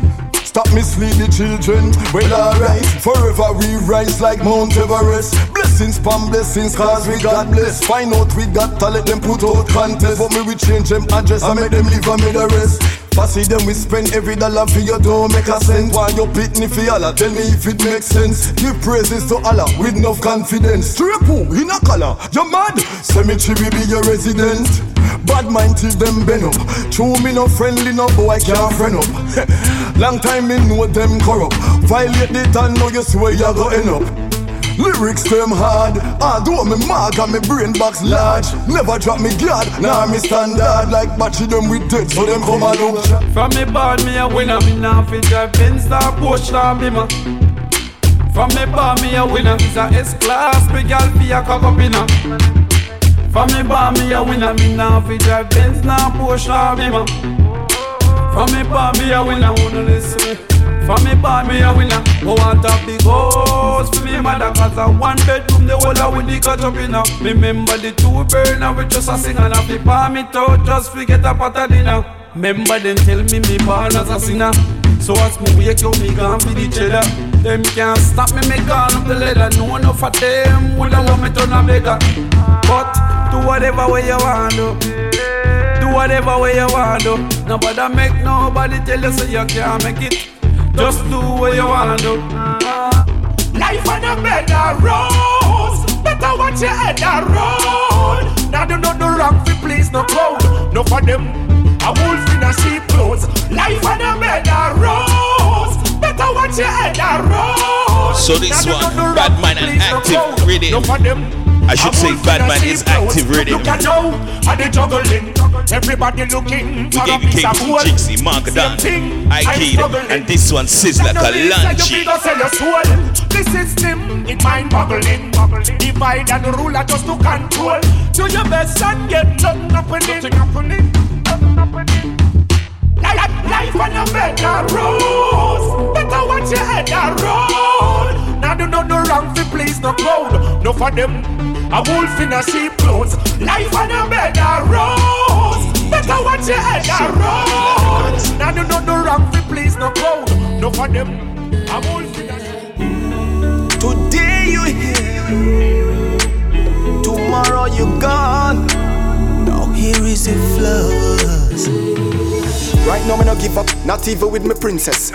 Stop mislead the children. Well, alright. Forever we rise like Mount Everest. Blessings, palm blessings, cause we got blessed. Find out we got talent, them put out contest. But me we change them address and make them live make the rest. Fussy them we spend every dollar for you don't make a cent. Why you pit me for Allah? Tell me if it makes sense. Give praises to Allah with enough confidence. Straight poo in a color, you mad? Cemetery will be your resident. Bad mind till them bend up. True me no friendly, no boy can't friend up. Long time me know them corrupt. Violate it and know you swear you go end up. Lyrics them hard, ah, although me mark and me brain box large. Never drop me guard, nah me standard like batchy them with dead, so them come look. From me bad, me a winner. Me now fi drive Benz or Porsche or Beamer. From me bad, me a winner. It's a S class, big gal fi a cock up inna. From me bar, me a winner. Me now fi drive Benz now Porsche or Beamer. From me bad, me a winner. Wanna listen me? From me bad, me a winner. Go want a the house for me mother Cause a one bedroom, the whole of with the cut up inna Me remember the two burner we just a sing And a fi palm it out, just forget a pot of dinner. Remember them tell me me born as a sinner. So as me wake up, me gone for the cheddar. Them can't stop me, me gone up the ladder. No enough of them woulda want me turn a beggar But do whatever way you want do Do whatever way you want do Nobody make nobody tell you so you can't make it just do what you wanna do. Life on a bed of rose. Better watch your head a roll. Now do not do wrong fi please no crowd. No for them. A wolf in a sheep clothes. Life on a bed of rose. Better watch watch your head around. So this one, bad man and active rhythm. I should say Batman is active rhythm. Look at now, are they juggling? Everybody looking we gave you King Jixie, Mark Dan, Iked, and this one sits like a lunchy. The system, it mind boggling. Divide and rule I just to control. Do your best and get nothing happening. Life, life on a better road. Better watch your head around. Now do not no wrong for please no crowd. No for them a wolf in a sheep clothes. Life on a bed of rose. Better watch your head around. Now do not do wrong for please no crowd. No for them. A wolf in a sheep. Today you here. Tomorrow you gone. Now here is a flowers. Right now, me no give up, not even with me princess.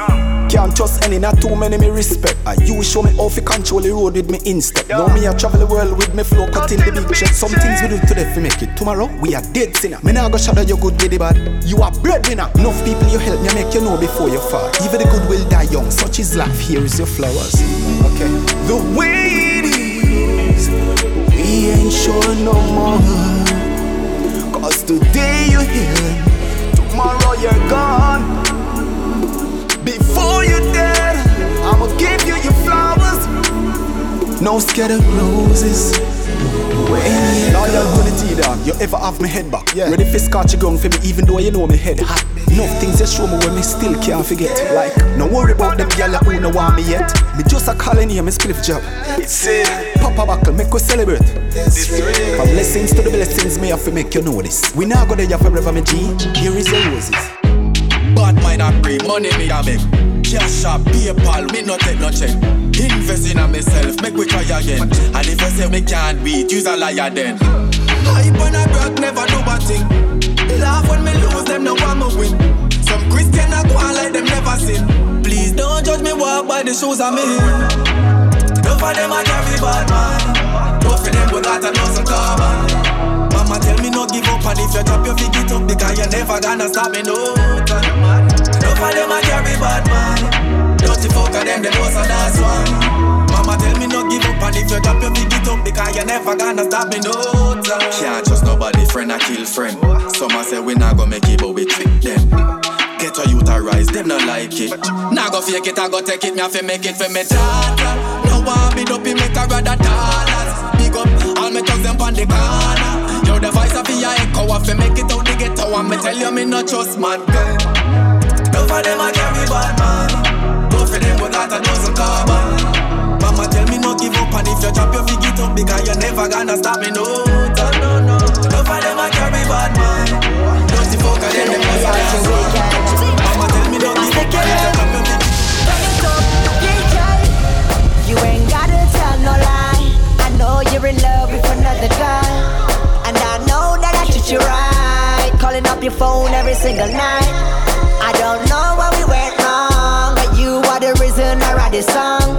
Can't trust any, not too many me respect. Uh, you show me how to control the road with me instep. Now me I travel the world with me flow, cutting the big check. Some things we do today fi make it. Tomorrow we are dead sinner. Me nah go shadow your good with the bad. You are breadwinner. Enough people you help me make you know before you fall. Even the good will die young. Such is life. Here is your flowers. Okay. The way it is, we ain't sure no more. Cause today you're here tomorrow you're gone. Before you're dead, I'ma give you your flowers. No scattered roses. When Loyal to the dog, you ever have me head back? Yeah. Ready for scotch gun for me, even though you know me head hot. No things you show me when me still can't forget. Like, no worry about them gyal who no want me yet. Me just a calling here, me spliff job. It's it. Papa buckle, make we celebrate. From blessings to the blessings, me have to make you know this. We now go there forever, me G. Here is the roses. Bad mind I pray, money me I make. Cash up, PayPal, me no take no check. Invest in myself, make we try again. And if you say me can't beat, use a liar then. Hype on a rock, never do a thing. Laugh when me lose, them no want me win. Some Christian I go on like them never sin. Please don't judge me walk by the shoes I'm in. Don't for them I carry bad man. Don't for them we got a muscle common. Mama tell me no give and if you drop your feet it up because you're never gonna stop me no. Don't for them I carry bad man. Dirty fuck of them, they know so that's one. Mama tell me no give up and if you drop your pick it up because you're never gonna stop me no time. Can't trust nobody, friend I kill friend. Some say we not gonna make it, but we trick them. Get your youth rise, them not like it. Now go fake it, I go take it, me have to make it for me daughter. No one be up, make a rather dollars. Big up, all me thugs them on the corner. Yo, the voice of your echo, I fi make it out the ghetto, and me tell you me not trust girl. None of them I carry bad man for them, but that I doesn't Mama tell me no give up, and if you drop your feet it up, because you're never gonna stop me, no. No, no, for them, I carry bad man. Dirty fuck, and them, them Mama tell me no give up, and if you drop your feet You ain't gotta tell no lie. I know you're in love with another guy, you right. Calling up your phone every single night. I don't know what we went wrong, but you are the reason I write this song.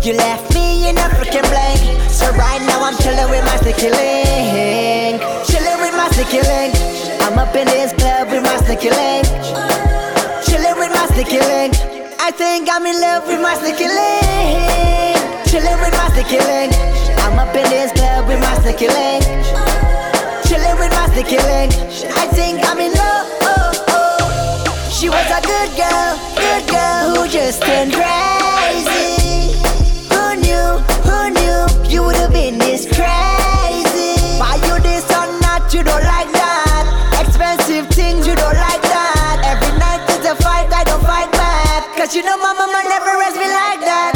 You left me in a freaking blank. So right now I'm chilling with my sticky link. Chilling with my sticky link. I'm up in this club with my sticky link. Chilling with my sticky link. I think I'm in love with my sticky link. Chilling with my sticky link. I'm up in this club with my sticky link. With my sticky link. I think I'm in love. She was a good girl, good girl who just turned crazy. Who knew, who knew you would have been this crazy? Buy you this or not, you don't like that. Expensive things, you don't like that. Every night is a fight, I don't fight back. Cause you know my mama never raised me like that.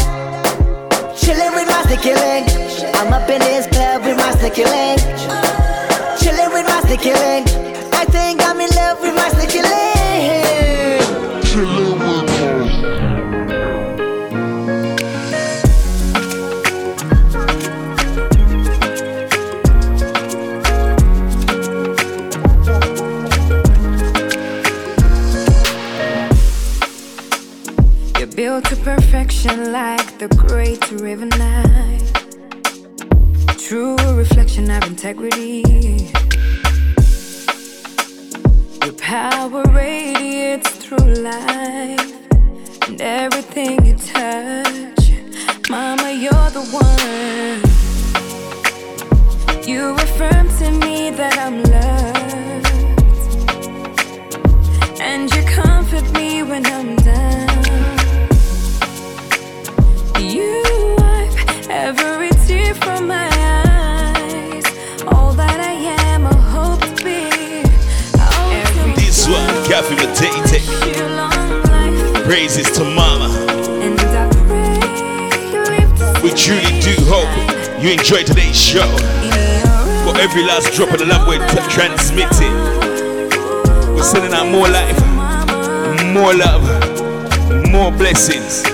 Chilling with my sticky link. I'm up in this club with my sticky link. Chilling with my sticky link. I think I'm in love with my sticky link. built to perfection like the great river Nile true reflection of integrity. Your power radiates through life and everything you touch. Mama, you're the one. You affirm to me that I'm loved, and you comfort me when I'm down. Kathy Matete. Praises to Mama. We truly Do Hope, you enjoy today's show. For every last drop of the love we're t- transmitting, we're sending out more life, more love, more blessings.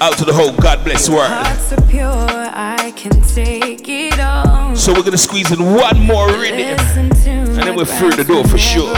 Out to the whole God bless world. Hearts are pure, I can take it all. So we're gonna squeeze in one more rhythm. And then we're through the door for sure.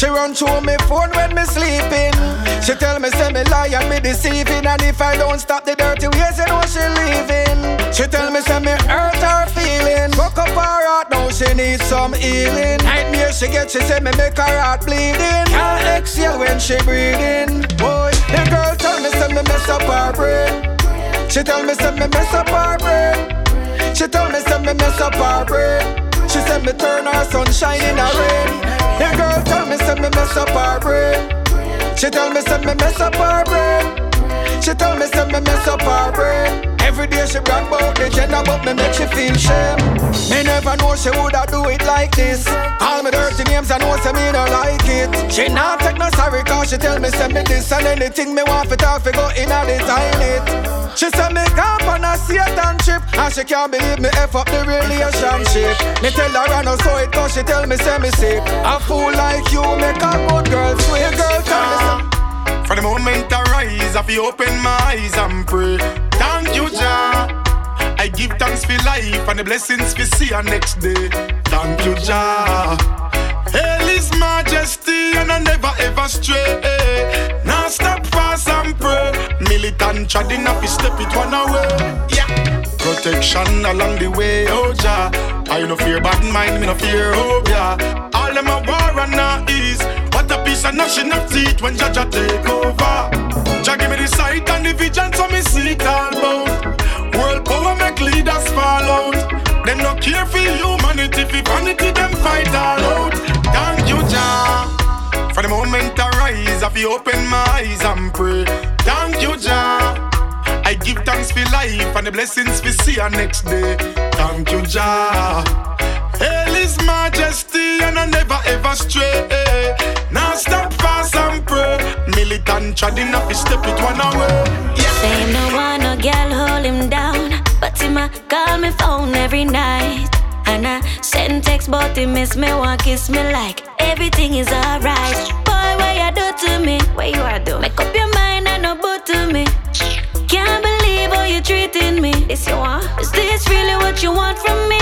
She run through me phone when me sleeping. She tell me say me lie and me deceiving, and if I don't stop the dirty ways, you know she leaving. She tell me say me hurt her feeling. Fuck up her heart now, she needs some healing. Nightmare she get, she say me make her heart bleeding. Can't exhale when she breathing. Boy, the girl tell me say me mess up her brain. She tell me say me mess up her brain. She tell me say me mess up her brain. She said me turn her sunshine in her rain. The girl tell me say me mess up her brain. She tell me say me mess up her brain. She tell me say me mess up her brain. Every day she brag about the gender, but me make she feel shame. Me never know she woulda do it like this. All me dirty names, I know say me no like it. She not take no sorry cause she tell me say me this and anything me want for talk fi go in a the toilet. She say me camp on a Satan trip and she can't believe me F up the relationship. Me tell her I know so it cause she tell me say me sick. A fool like you make a good girl sweet girl tell me ah. say. For the moment I rise, I feel open my eyes and pray. Thank you, Jah. I give thanks for life and the blessings we see you next day. Thank you, Jah. Hail His Majesty and I never ever stray. Now stop fast and pray. Militant treading up, step it one away. Yeah. Protection along the way, oh Jah. I no fear bad mind, me no fear, oh yeah. All them a war and not. What a piece of gnashing of teeth when Jah take over. Jah give me the sight and the vision, so me see it all bout. World power make leaders fall out. Them no care for humanity, for vanity them fight all out. Thank you, Jah. For the moment I rise, I feel open my eyes and pray. Thank you, Jah. I give thanks for life and the blessings we see our next day. Thank you, Jah. Hail His Majesty and I never ever stray. Now stop fast and pray. Militant treading up, step it one away. Yeah. Say no one, no girl hold him down, but him a call me phone every night. And I send text, but he miss me, want kiss me like everything is alright. Boy, what you do to me? What you are do? Make up your mind and no boot to me. Can't believe how you treating me. This you want? Is this really what you want from me?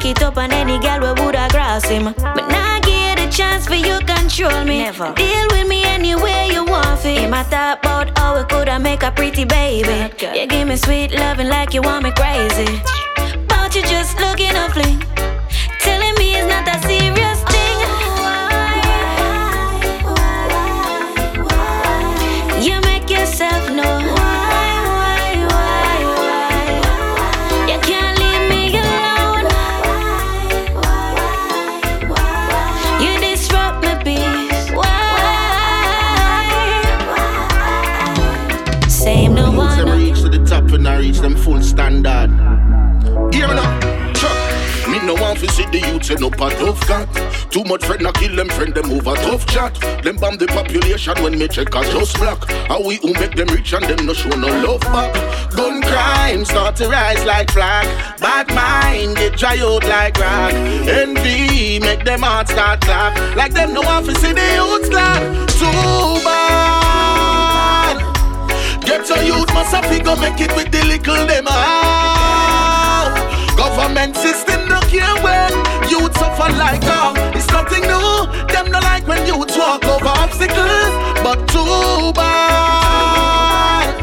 Take it up on any girl we woulda cross him. But now I give the chance for you control me. Never. Deal with me any way you want it. In my thought about how we could I make a pretty baby. You give me sweet loving like you want me crazy. But you just looking a fling. Telling me it's not that serious thing. Youths end up a tough cat. Too much friend a kill them friend them over tough chat. Them bomb the population when me check a just black. How we who make them rich and them no show no love back. Gun crime start to rise like flag. Bad mind get dry out like rock. Envy make them heart start clap. Like them no want to see the youths glad. Too bad. Get your youth must have figure make it with the little them out. Government system no care when youth suffer like oh, It's nothing new. Them no like when youth walk over obstacles, but too bad.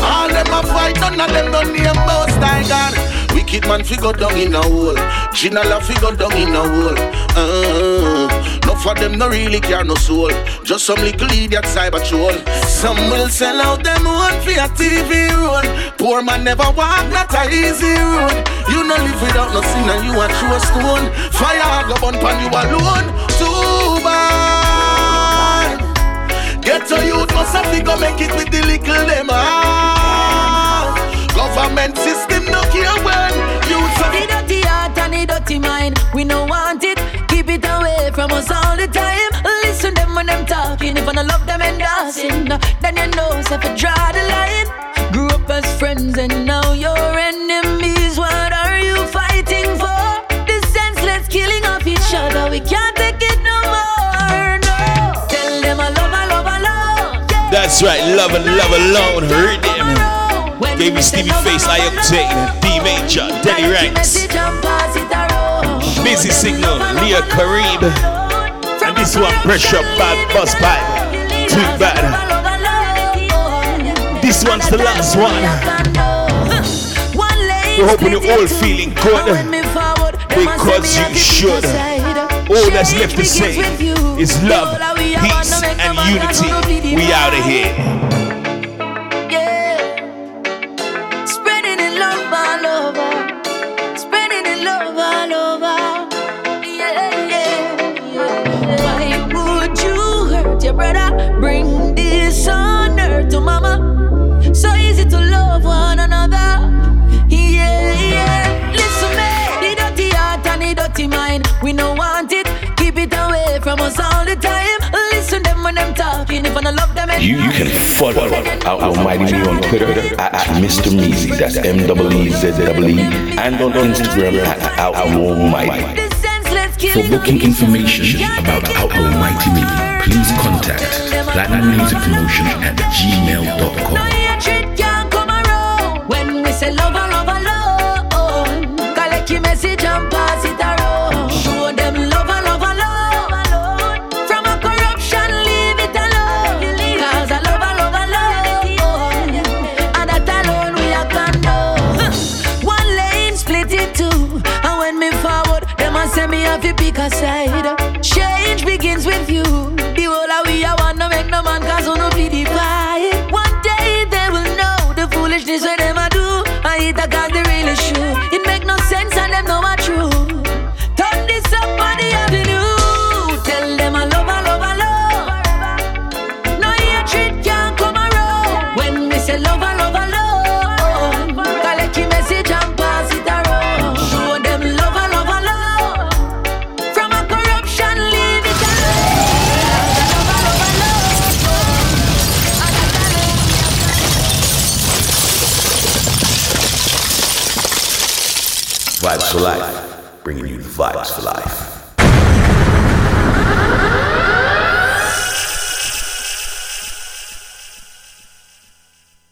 All them a fight, none of them no name most I God. Wicked man figure down in a hole. Ginala figure down in a hole. Uh, no for them no really care no soul. Just some little idiot cyber troll. Some will sell out them one for a TV role. Poor man never walk, not a easy road. You no live without no sin and you a true stone. Fire go burn pan you alone. Too bad. Get a youth must have to go make it with the little them out. Government system no care dirty mind, we no want it. Keep it away from us all the time. Listen them when them talking, if I no love them and endorsing, then you know so if you draw the line. Grew up as friends and now you're enemies. What are you fighting for? The senseless killing of each other, we can't take it no more. No, tell them I love, I love, I love. That's right, love and love alone. Rhythm. Gave me Stevie Face, I Octane, D Major, Denny Ranks. Busy Signal, Leah Kareem. And this one, Pressure Bad Busspipe. Too bad. This one's the last one. We're hoping you're all feeling good because you should. All that's left to say is love, peace, and unity. We out of here. You, you can follow Outlaw Mighty Me on Twitter at, at Mr. Meezy, that's M-E-E-Z-E, and on Instagram at Outlaw Mighty. For booking information about Outlaw Mighty Me, please contact Platinum Music Promotion at gmail.com. Vibes for life, bringing you vibes for